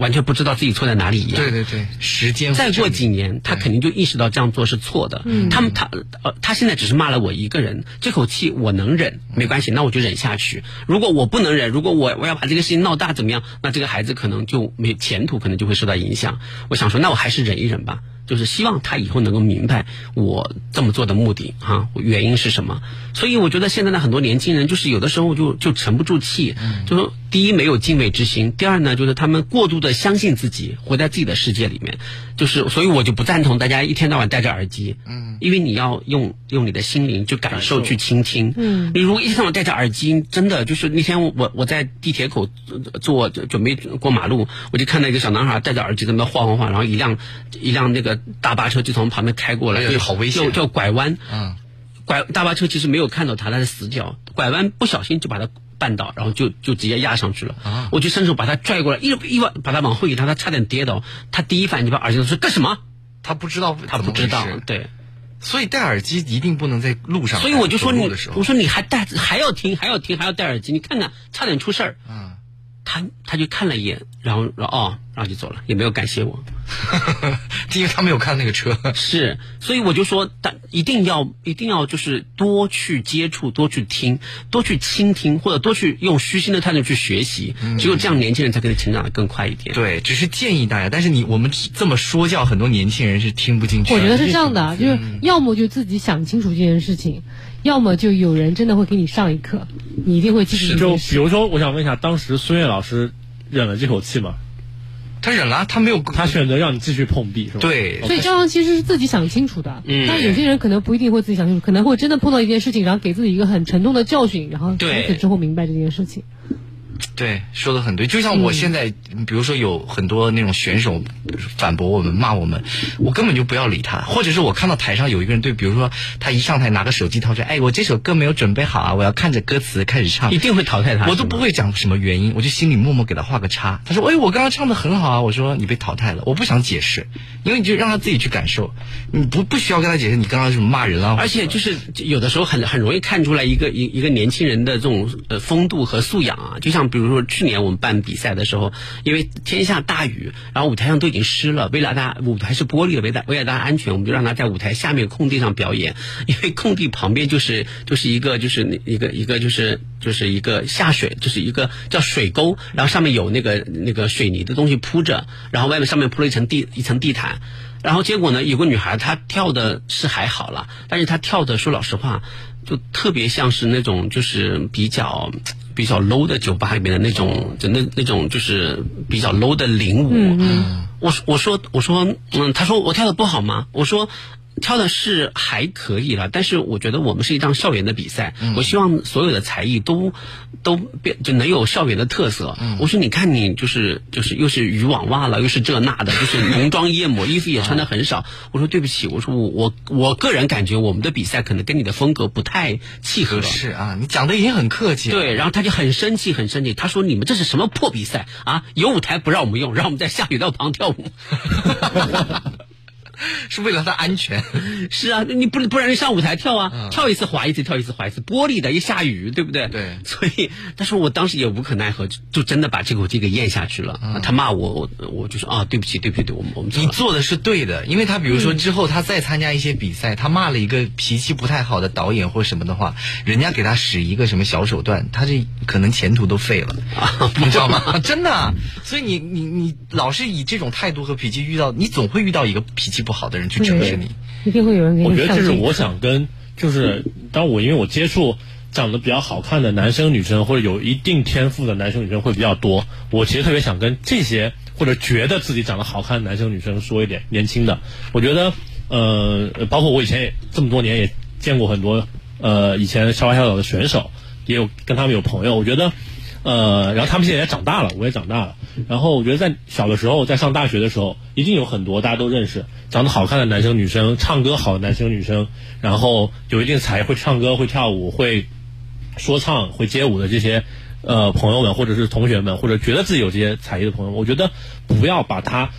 完全不知道自己错在哪里一样。对对对，时间再过几年，他肯定就意识到这样做是错的。他们他呃，他现在只是骂了我一个人，这口气我能忍，没关系，那我就忍下去。如果我不能忍，如果我我要把这个事情闹大怎么样，那这个孩子可能就没前途，可能就会受到影响。我想说，那我还是忍一忍吧。就是希望他以后能够明白我这么做的目的哈，原因是什么。所以我觉得现在的很多年轻人，就是有的时候就就沉不住气，就说第一没有敬畏之心，第二呢就是他们过度的相信自己，活在自己的世界里面。就是所以我就不赞同大家一天到晚戴着耳机，嗯，因为你要用用你的心灵去感受、去倾听。嗯，你如果一天到晚戴着耳机，真的就是那天我我在地铁口坐准备过马路，我就看到一个小男孩戴着耳机在那晃晃晃，然后一辆一辆那个。大巴车就从旁边开过来，就好危险，就叫拐弯。嗯，拐大巴车其实没有看到他，他是死角，拐弯不小心就把他绊倒，然后就就直接压上去了。啊！我就伸手把他拽过来，一一把把他往后一拉，他差点跌倒。他第一反应就把耳机说干什么？他不知道，他不知道。对，所以戴耳机一定不能在路上。所以我就说你，我说你还戴还要听还要听还要戴耳机，你看看差点出事儿。嗯。他他就看了一眼，然后说哦，然后就走了，也没有感谢我，[LAUGHS] 因为他没有看那个车。是，所以我就说，但一定要一定要就是多去接触，多去听，多去倾听，或者多去用虚心的态度去学习。只有这样，年轻人才可以成长的更快一点。对，只是建议大家，但是你我们这么说教，很多年轻人是听不进去。我觉得是这样的，就是要么就自己想清楚这件事情。要么就有人真的会给你上一课，你一定会记住。就比如说，我想问一下，当时孙悦老师忍了这口气吗？他忍了，他没有，他选择让你继续碰壁，是吧？对。所以张扬其实是自己想清楚的，嗯。但有些人可能不一定会自己想清楚，可能会真的碰到一件事情，然后给自己一个很沉重的教训，然后从此之后明白这件事情。对，说的很对。就像我现在，比如说有很多那种选手反驳我们、骂我们，我根本就不要理他。或者是我看到台上有一个人对，比如说他一上台拿个手机掏出来，哎，我这首歌没有准备好啊，我要看着歌词开始唱，一定会淘汰他。我都不会讲什么原因，我就心里默默给他画个叉。他说，哎，我刚刚唱的很好啊。我说你被淘汰了，我不想解释，因为你就让他自己去感受，你不不需要跟他解释你刚刚什么骂人啊。而且就是有的时候很很容易看出来一个一一个年轻人的这种呃风度和素养啊，就像比如说去年我们办比赛的时候，因为天下大雨，然后舞台上都已经湿了，为了大家舞台是玻璃的，为了为了大家安全，我们就让他在舞台下面空地上表演，[LAUGHS] 因为空地旁边就是就是一个就是一个一个就是就是一个下水，就是一个叫水沟，然后上面有那个那个水泥的东西铺着，然后外面上面铺了一层地一层地毯，然后结果呢，有个女孩她跳的是还好了，但是她跳的说老实话，就特别像是那种就是比较。比较 low 的酒吧里面的那种，就那那种就是比较 low 的领舞。嗯，我我说我说嗯，他说我跳的不好吗？我说。跳的是还可以了，但是我觉得我们是一档校园的比赛，我希望所有的才艺都都变就能有校园的特色。我说你看你就是就是又是渔网袜了，又是这那的，就是浓妆艳抹，衣服也穿的很少。我说对不起，我说我我我个人感觉我们的比赛可能跟你的风格不太契合。是啊，你讲的已经很客气。对，然后他就很生气，很生气。他说你们这是什么破比赛啊？有舞台不让我们用，让我们在下水道旁跳舞。[LAUGHS] [LAUGHS] 是为了他安全，[LAUGHS] 是啊，你不不然你上舞台跳啊，跳一次滑一次，跳一次滑一次，玻璃的，一下雨，对不对？对。所以，但是我当时也无可奈何，就真的把这口气给咽下去了。他骂我，我我就说啊，对不起，对不起，对，我们我们你做的是对的，因为他比如说之后他再参加一些比赛，他骂了一个脾气不太好的导演或什么的话，人家给他使一个什么小手段，他这可能前途都废了，[LAUGHS] 你知道吗？真的。所以你你你老是以这种态度和脾气遇到，你总会遇到一个脾气不。不好的人去整治你，一定会有人给你。我觉得这是我想跟，就是当我因为我接触长得比较好看的男生女生，或者有一定天赋的男生女生会比较多。我其实特别想跟这些或者觉得自己长得好看的男生女生说一点，年轻的，我觉得，呃，包括我以前也这么多年也见过很多，呃，以前校花校友的选手，也有跟他们有朋友。我觉得，呃，然后他们现在也长大了，我也长大了。然后我觉得在小的时候，在上大学的时候，一定有很多大家都认识长得好看的男生女生，唱歌好的男生女生，然后有一定才会唱歌、会跳舞、会说唱、会街舞的这些呃朋友们，或者是同学们，或者觉得自己有这些才艺的朋友，我觉得不要把他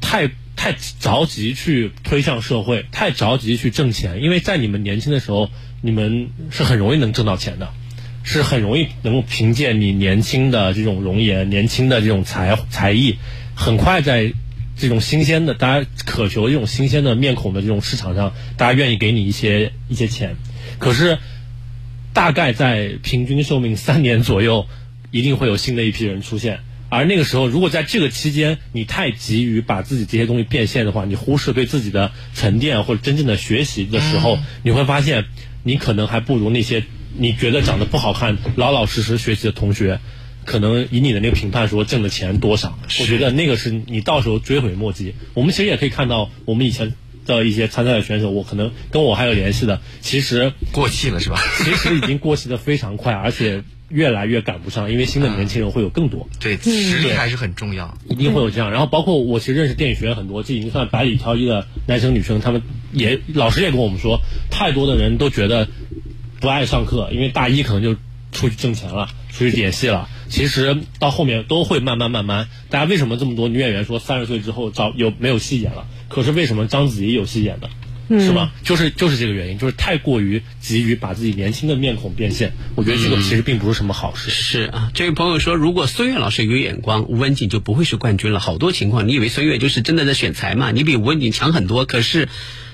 太太着急去推向社会，太着急去挣钱，因为在你们年轻的时候，你们是很容易能挣到钱的。是很容易能够凭借你年轻的这种容颜、年轻的这种才才艺，很快在这种新鲜的大家渴求这种新鲜的面孔的这种市场上，大家愿意给你一些一些钱。可是，大概在平均寿命三年左右，一定会有新的一批人出现。而那个时候，如果在这个期间你太急于把自己这些东西变现的话，你忽视对自己的沉淀或者真正的学习的时候，你会发现你可能还不如那些。你觉得长得不好看、老老实实学习的同学，可能以你的那个评判说挣的钱多少？我觉得那个是你到时候追悔莫及。我们其实也可以看到，我们以前的一些参赛的选手，我可能跟我还有联系的，其实过气了是吧？其实已经过气的非常快，而且越来越赶不上，因为新的年轻人会有更多。对，实力还是很重要，一定会有这样。然后包括我其实认识电影学院很多，这已经算百里挑一的男生女生，他们也老师也跟我们说，太多的人都觉得。不爱上课，因为大一可能就出去挣钱了，出去演戏了。其实到后面都会慢慢慢慢。大家为什么这么多女演员说三十岁之后找有没有戏演了？可是为什么章子怡有戏演的？是吧？就是就是这个原因，就是太过于急于把自己年轻的面孔变现。我觉得这个其实并不是什么好事。是啊，这位朋友说，如果孙悦老师有眼光，吴文景就不会是冠军了。好多情况，你以为孙悦就是真的在选材嘛？你比吴文景强很多，可是。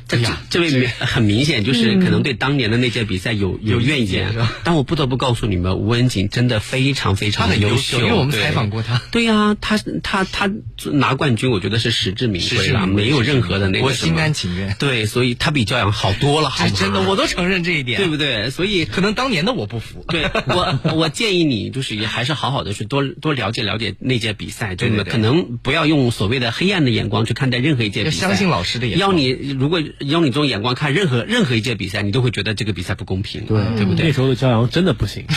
这这位很明显就是可能对当年的那届比赛有有怨言，但我不得不告诉你们，吴文景真的非常非常的优秀，因为我们采访过他。对呀，他他他拿冠军，我觉得是实至名归了，没有任何的那个我心甘情愿。对，所以他比教养好多了，是真的，我都承认这一点，对不对？所以可能当年的我不服。对我，[LAUGHS] 我建议你就是也还是好好的去多多了解了解那届比赛，对可能不要用所谓的黑暗的眼光去看待任何一届比赛，要相信老师的眼光。要你如果要你这种眼光。看任何任何一届比赛，你都会觉得这个比赛不公平，对对不对？那时候的骄阳真的不行。[LAUGHS]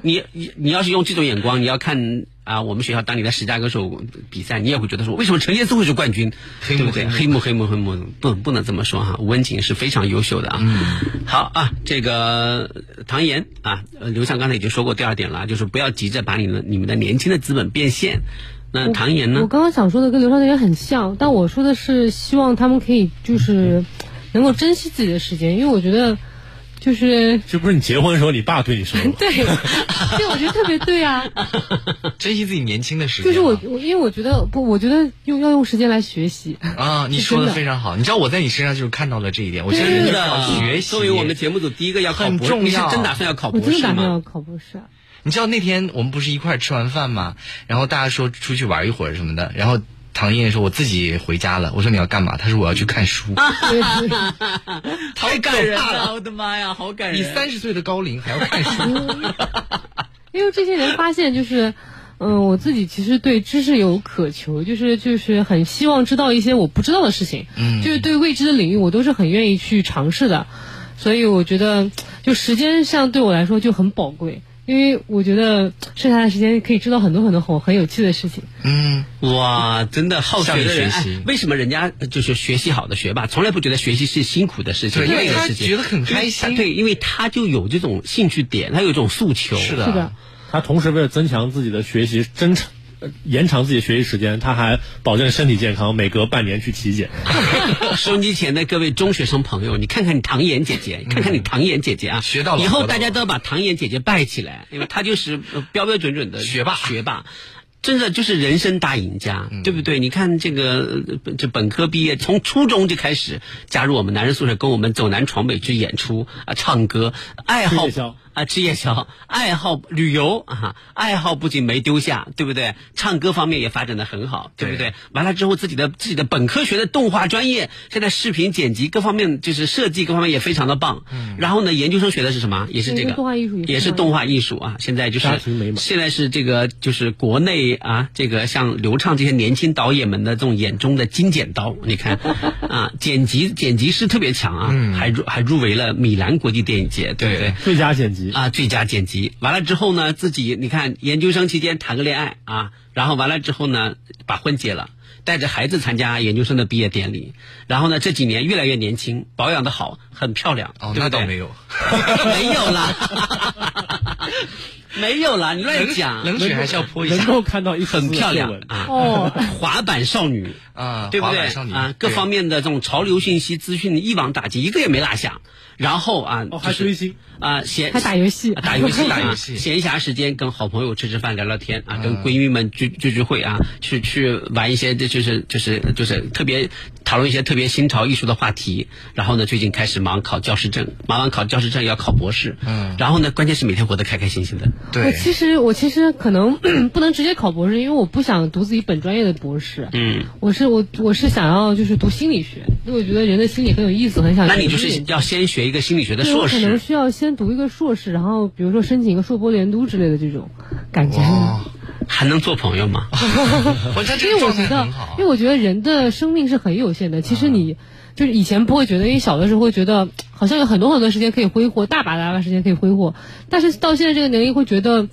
你你你要是用这种眼光，你要看啊，我们学校当年的十佳歌手比赛，你也会觉得说，为什么陈杰斯会是冠军？对不对？黑幕黑幕黑幕，不不能这么说哈。吴文锦是非常优秀的啊。好啊，这个唐岩啊，刘畅刚才已经说过第二点了，就是不要急着把你们你们的年轻的资本变现。那唐岩呢？我刚刚想说的跟刘畅那边很像，但我说的是希望他们可以就是能够珍惜自己的时间，因为我觉得就是这不是你结婚的时候你爸对你说的？对，[LAUGHS] 对，我觉得特别对啊，[LAUGHS] 珍惜自己年轻的时间。就是我，我因为我觉得不，我觉得用要用时间来学习啊。你说的非常好，你知道我在你身上就是看到了这一点。我觉得真的学习作为我们节目组第一个要考博士，你是真打算要考博士吗？我真的打算要考博士。你知道那天我们不是一块吃完饭吗？然后大家说出去玩一会儿什么的。然后唐嫣说：“我自己回家了。”我说：“你要干嘛？”他说：“我要去看书。” [LAUGHS] 太感人了！我的妈呀，好感人！你三十岁的高龄还要看书？[LAUGHS] 因为这些人发现，就是嗯，我自己其实对知识有渴求，就是就是很希望知道一些我不知道的事情。嗯，就是对未知的领域，我都是很愿意去尝试的。所以我觉得，就时间上对我来说就很宝贵，因为我觉得剩下的时间可以知道很多很多很很有趣的事情。嗯，哇，真的好学的人，为什么人家就是学习好的学霸，从来不觉得学习是辛苦的事情？因为他觉得很开心。对，因为他就有这种兴趣点，他有一种诉求。是的，是的。他同时为了增强自己的学习，真诚。延长自己的学习时间，他还保证身体健康，每隔半年去体检。[LAUGHS] 收音机前的各位中学生朋友，你看看你唐岩姐姐，看看你唐岩姐姐啊，学到了。以后大家都要把唐岩姐姐拜起来，因为她就是标标准准的 [LAUGHS] 学霸，学霸。真的就是人生大赢家，对不对？你看这个，这本科毕业，从初中就开始加入我们男人宿舍，跟我们走南闯北去演出啊，唱歌，爱好啊，吃夜宵，爱好旅游啊，爱好不仅没丢下，对不对？唱歌方面也发展的很好，对不对？完了之后，自己的自己的本科学的动画专业，现在视频剪辑各方面就是设计各方面也非常的棒。嗯。然后呢，研究生学的是什么？也是这个动画艺术，也是动画艺术啊。现在就是现在是这个就是国内啊，这个像刘畅这些年轻导演们的这种眼中的金剪刀，你看 [LAUGHS] 啊，剪辑剪辑师特别强啊，还入还入围了米兰国际电影节，对不对？最佳剪辑。辑啊，最佳剪辑。完了之后呢，自己你看研究生期间谈个恋爱啊，然后完了之后呢，把婚结了。带着孩子参加研究生的毕业典礼，然后呢，这几年越来越年轻，保养的好，很漂亮。哦，对对那倒没有，[LAUGHS] 没有啦，[LAUGHS] 没有啦，你乱讲。冷水还是要泼一下。能够看到一丝很漂亮啊，哦，滑板少女啊，对不对滑板少女啊？各方面的这种潮流信息资讯一网打尽，一个也没落下。然后啊，哦，还就是追星，啊，闲还打游戏？打游戏，打游戏啊闲暇时间跟好朋友吃吃饭、聊聊天啊，跟闺蜜们聚聚聚会啊，去去玩一些，这就是就是就是特别讨论一些特别新潮艺术的话题。然后呢，最近开始忙考教师证，忙完考教师证要考博士。嗯然后呢，关键是每天活得开开心心的。我对，其实我其实可能 [CLEARS THROAT] 不能直接考博士，因为我不想读自己本专业的博士。嗯，我是我我是想要就是读心理学，因为我觉得人的心理很有意思，很想。那你就是要先学一个心理学的硕士。可能需要先读一个硕士，然后比如说申请一个硕博连读之类的这种感觉。哇，还能做朋友吗？[LAUGHS] 因为我觉得因为我觉得人的生命是很有限的。其实你就是以前不会觉得，因为小的时候会觉得好像有很多很多时间可以挥霍，大把大把时间可以挥霍。但是到现在这个年龄，会觉得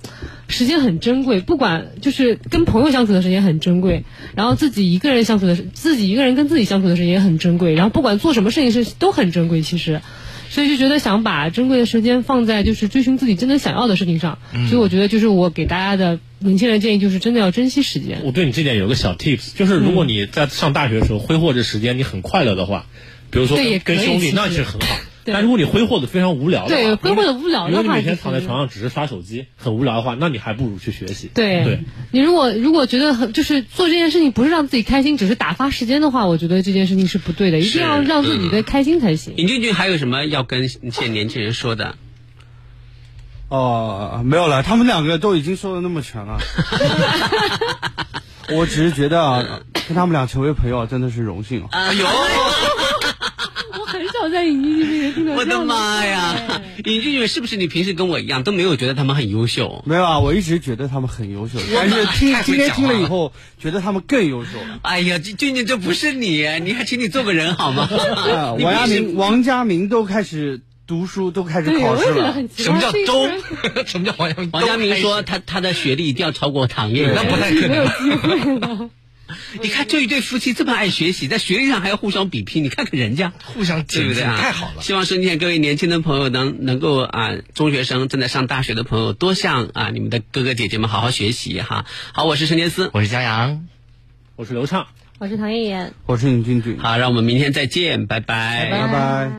时间很珍贵，不管就是跟朋友相处的时间很珍贵，然后自己一个人相处的时，自己一个人跟自己相处的时间也很珍贵，然后不管做什么事情是都很珍贵，其实。所以就觉得想把珍贵的时间放在就是追寻自己真的想要的事情上，嗯所以我觉得就是我给大家的年轻人建议就是真的要珍惜时间。我对你这点有个小 tips，就是如果你在上大学的时候挥霍着时间，你很快乐的话，比如说跟兄弟，那是很好。对但如果你挥霍的非常无聊的话，对挥霍的无聊的话如果你每天躺在床上只是刷手机，很无聊的话，那你还不如去学习。对，对，你如果如果觉得很就是做这件事情不是让自己开心，只是打发时间的话，我觉得这件事情是不对的，一定要让自己的开心才行。尹俊俊还有什么要跟现在年轻人说的？哦，没有了，他们两个都已经说的那么全了。[LAUGHS] 我只是觉得啊，跟他们俩成为朋友真的是荣幸啊。哎呦，[LAUGHS] [LAUGHS] 我的妈呀！尹俊俊是不是你平时跟我一样都没有觉得他们很优秀？没有啊，我一直觉得他们很优秀，但是听 [LAUGHS] 今天讲了听了以后，觉得他们更优秀了。哎呀，俊俊这不是你，你还请你做个人好吗？[LAUGHS] 王阳明、王家明都开始读书，都开始，考试了。什么叫这个周人？什么叫王阳明？王家明说他他的学历一定要超过唐嫣，那不太可没有能。[LAUGHS] 你看这一对夫妻这么爱学习，在学历上还要互相比拼，你看看人家。互相检验对不对啊？太好了。希望收听各位年轻的朋友能能够啊，中学生正在上大学的朋友多向啊你们的哥哥姐姐们好好学习哈。好，我是陈杰思，我是江阳。我是刘畅。我是唐妍妍。我是尹俊俊，好，让我们明天再见，拜拜，拜拜。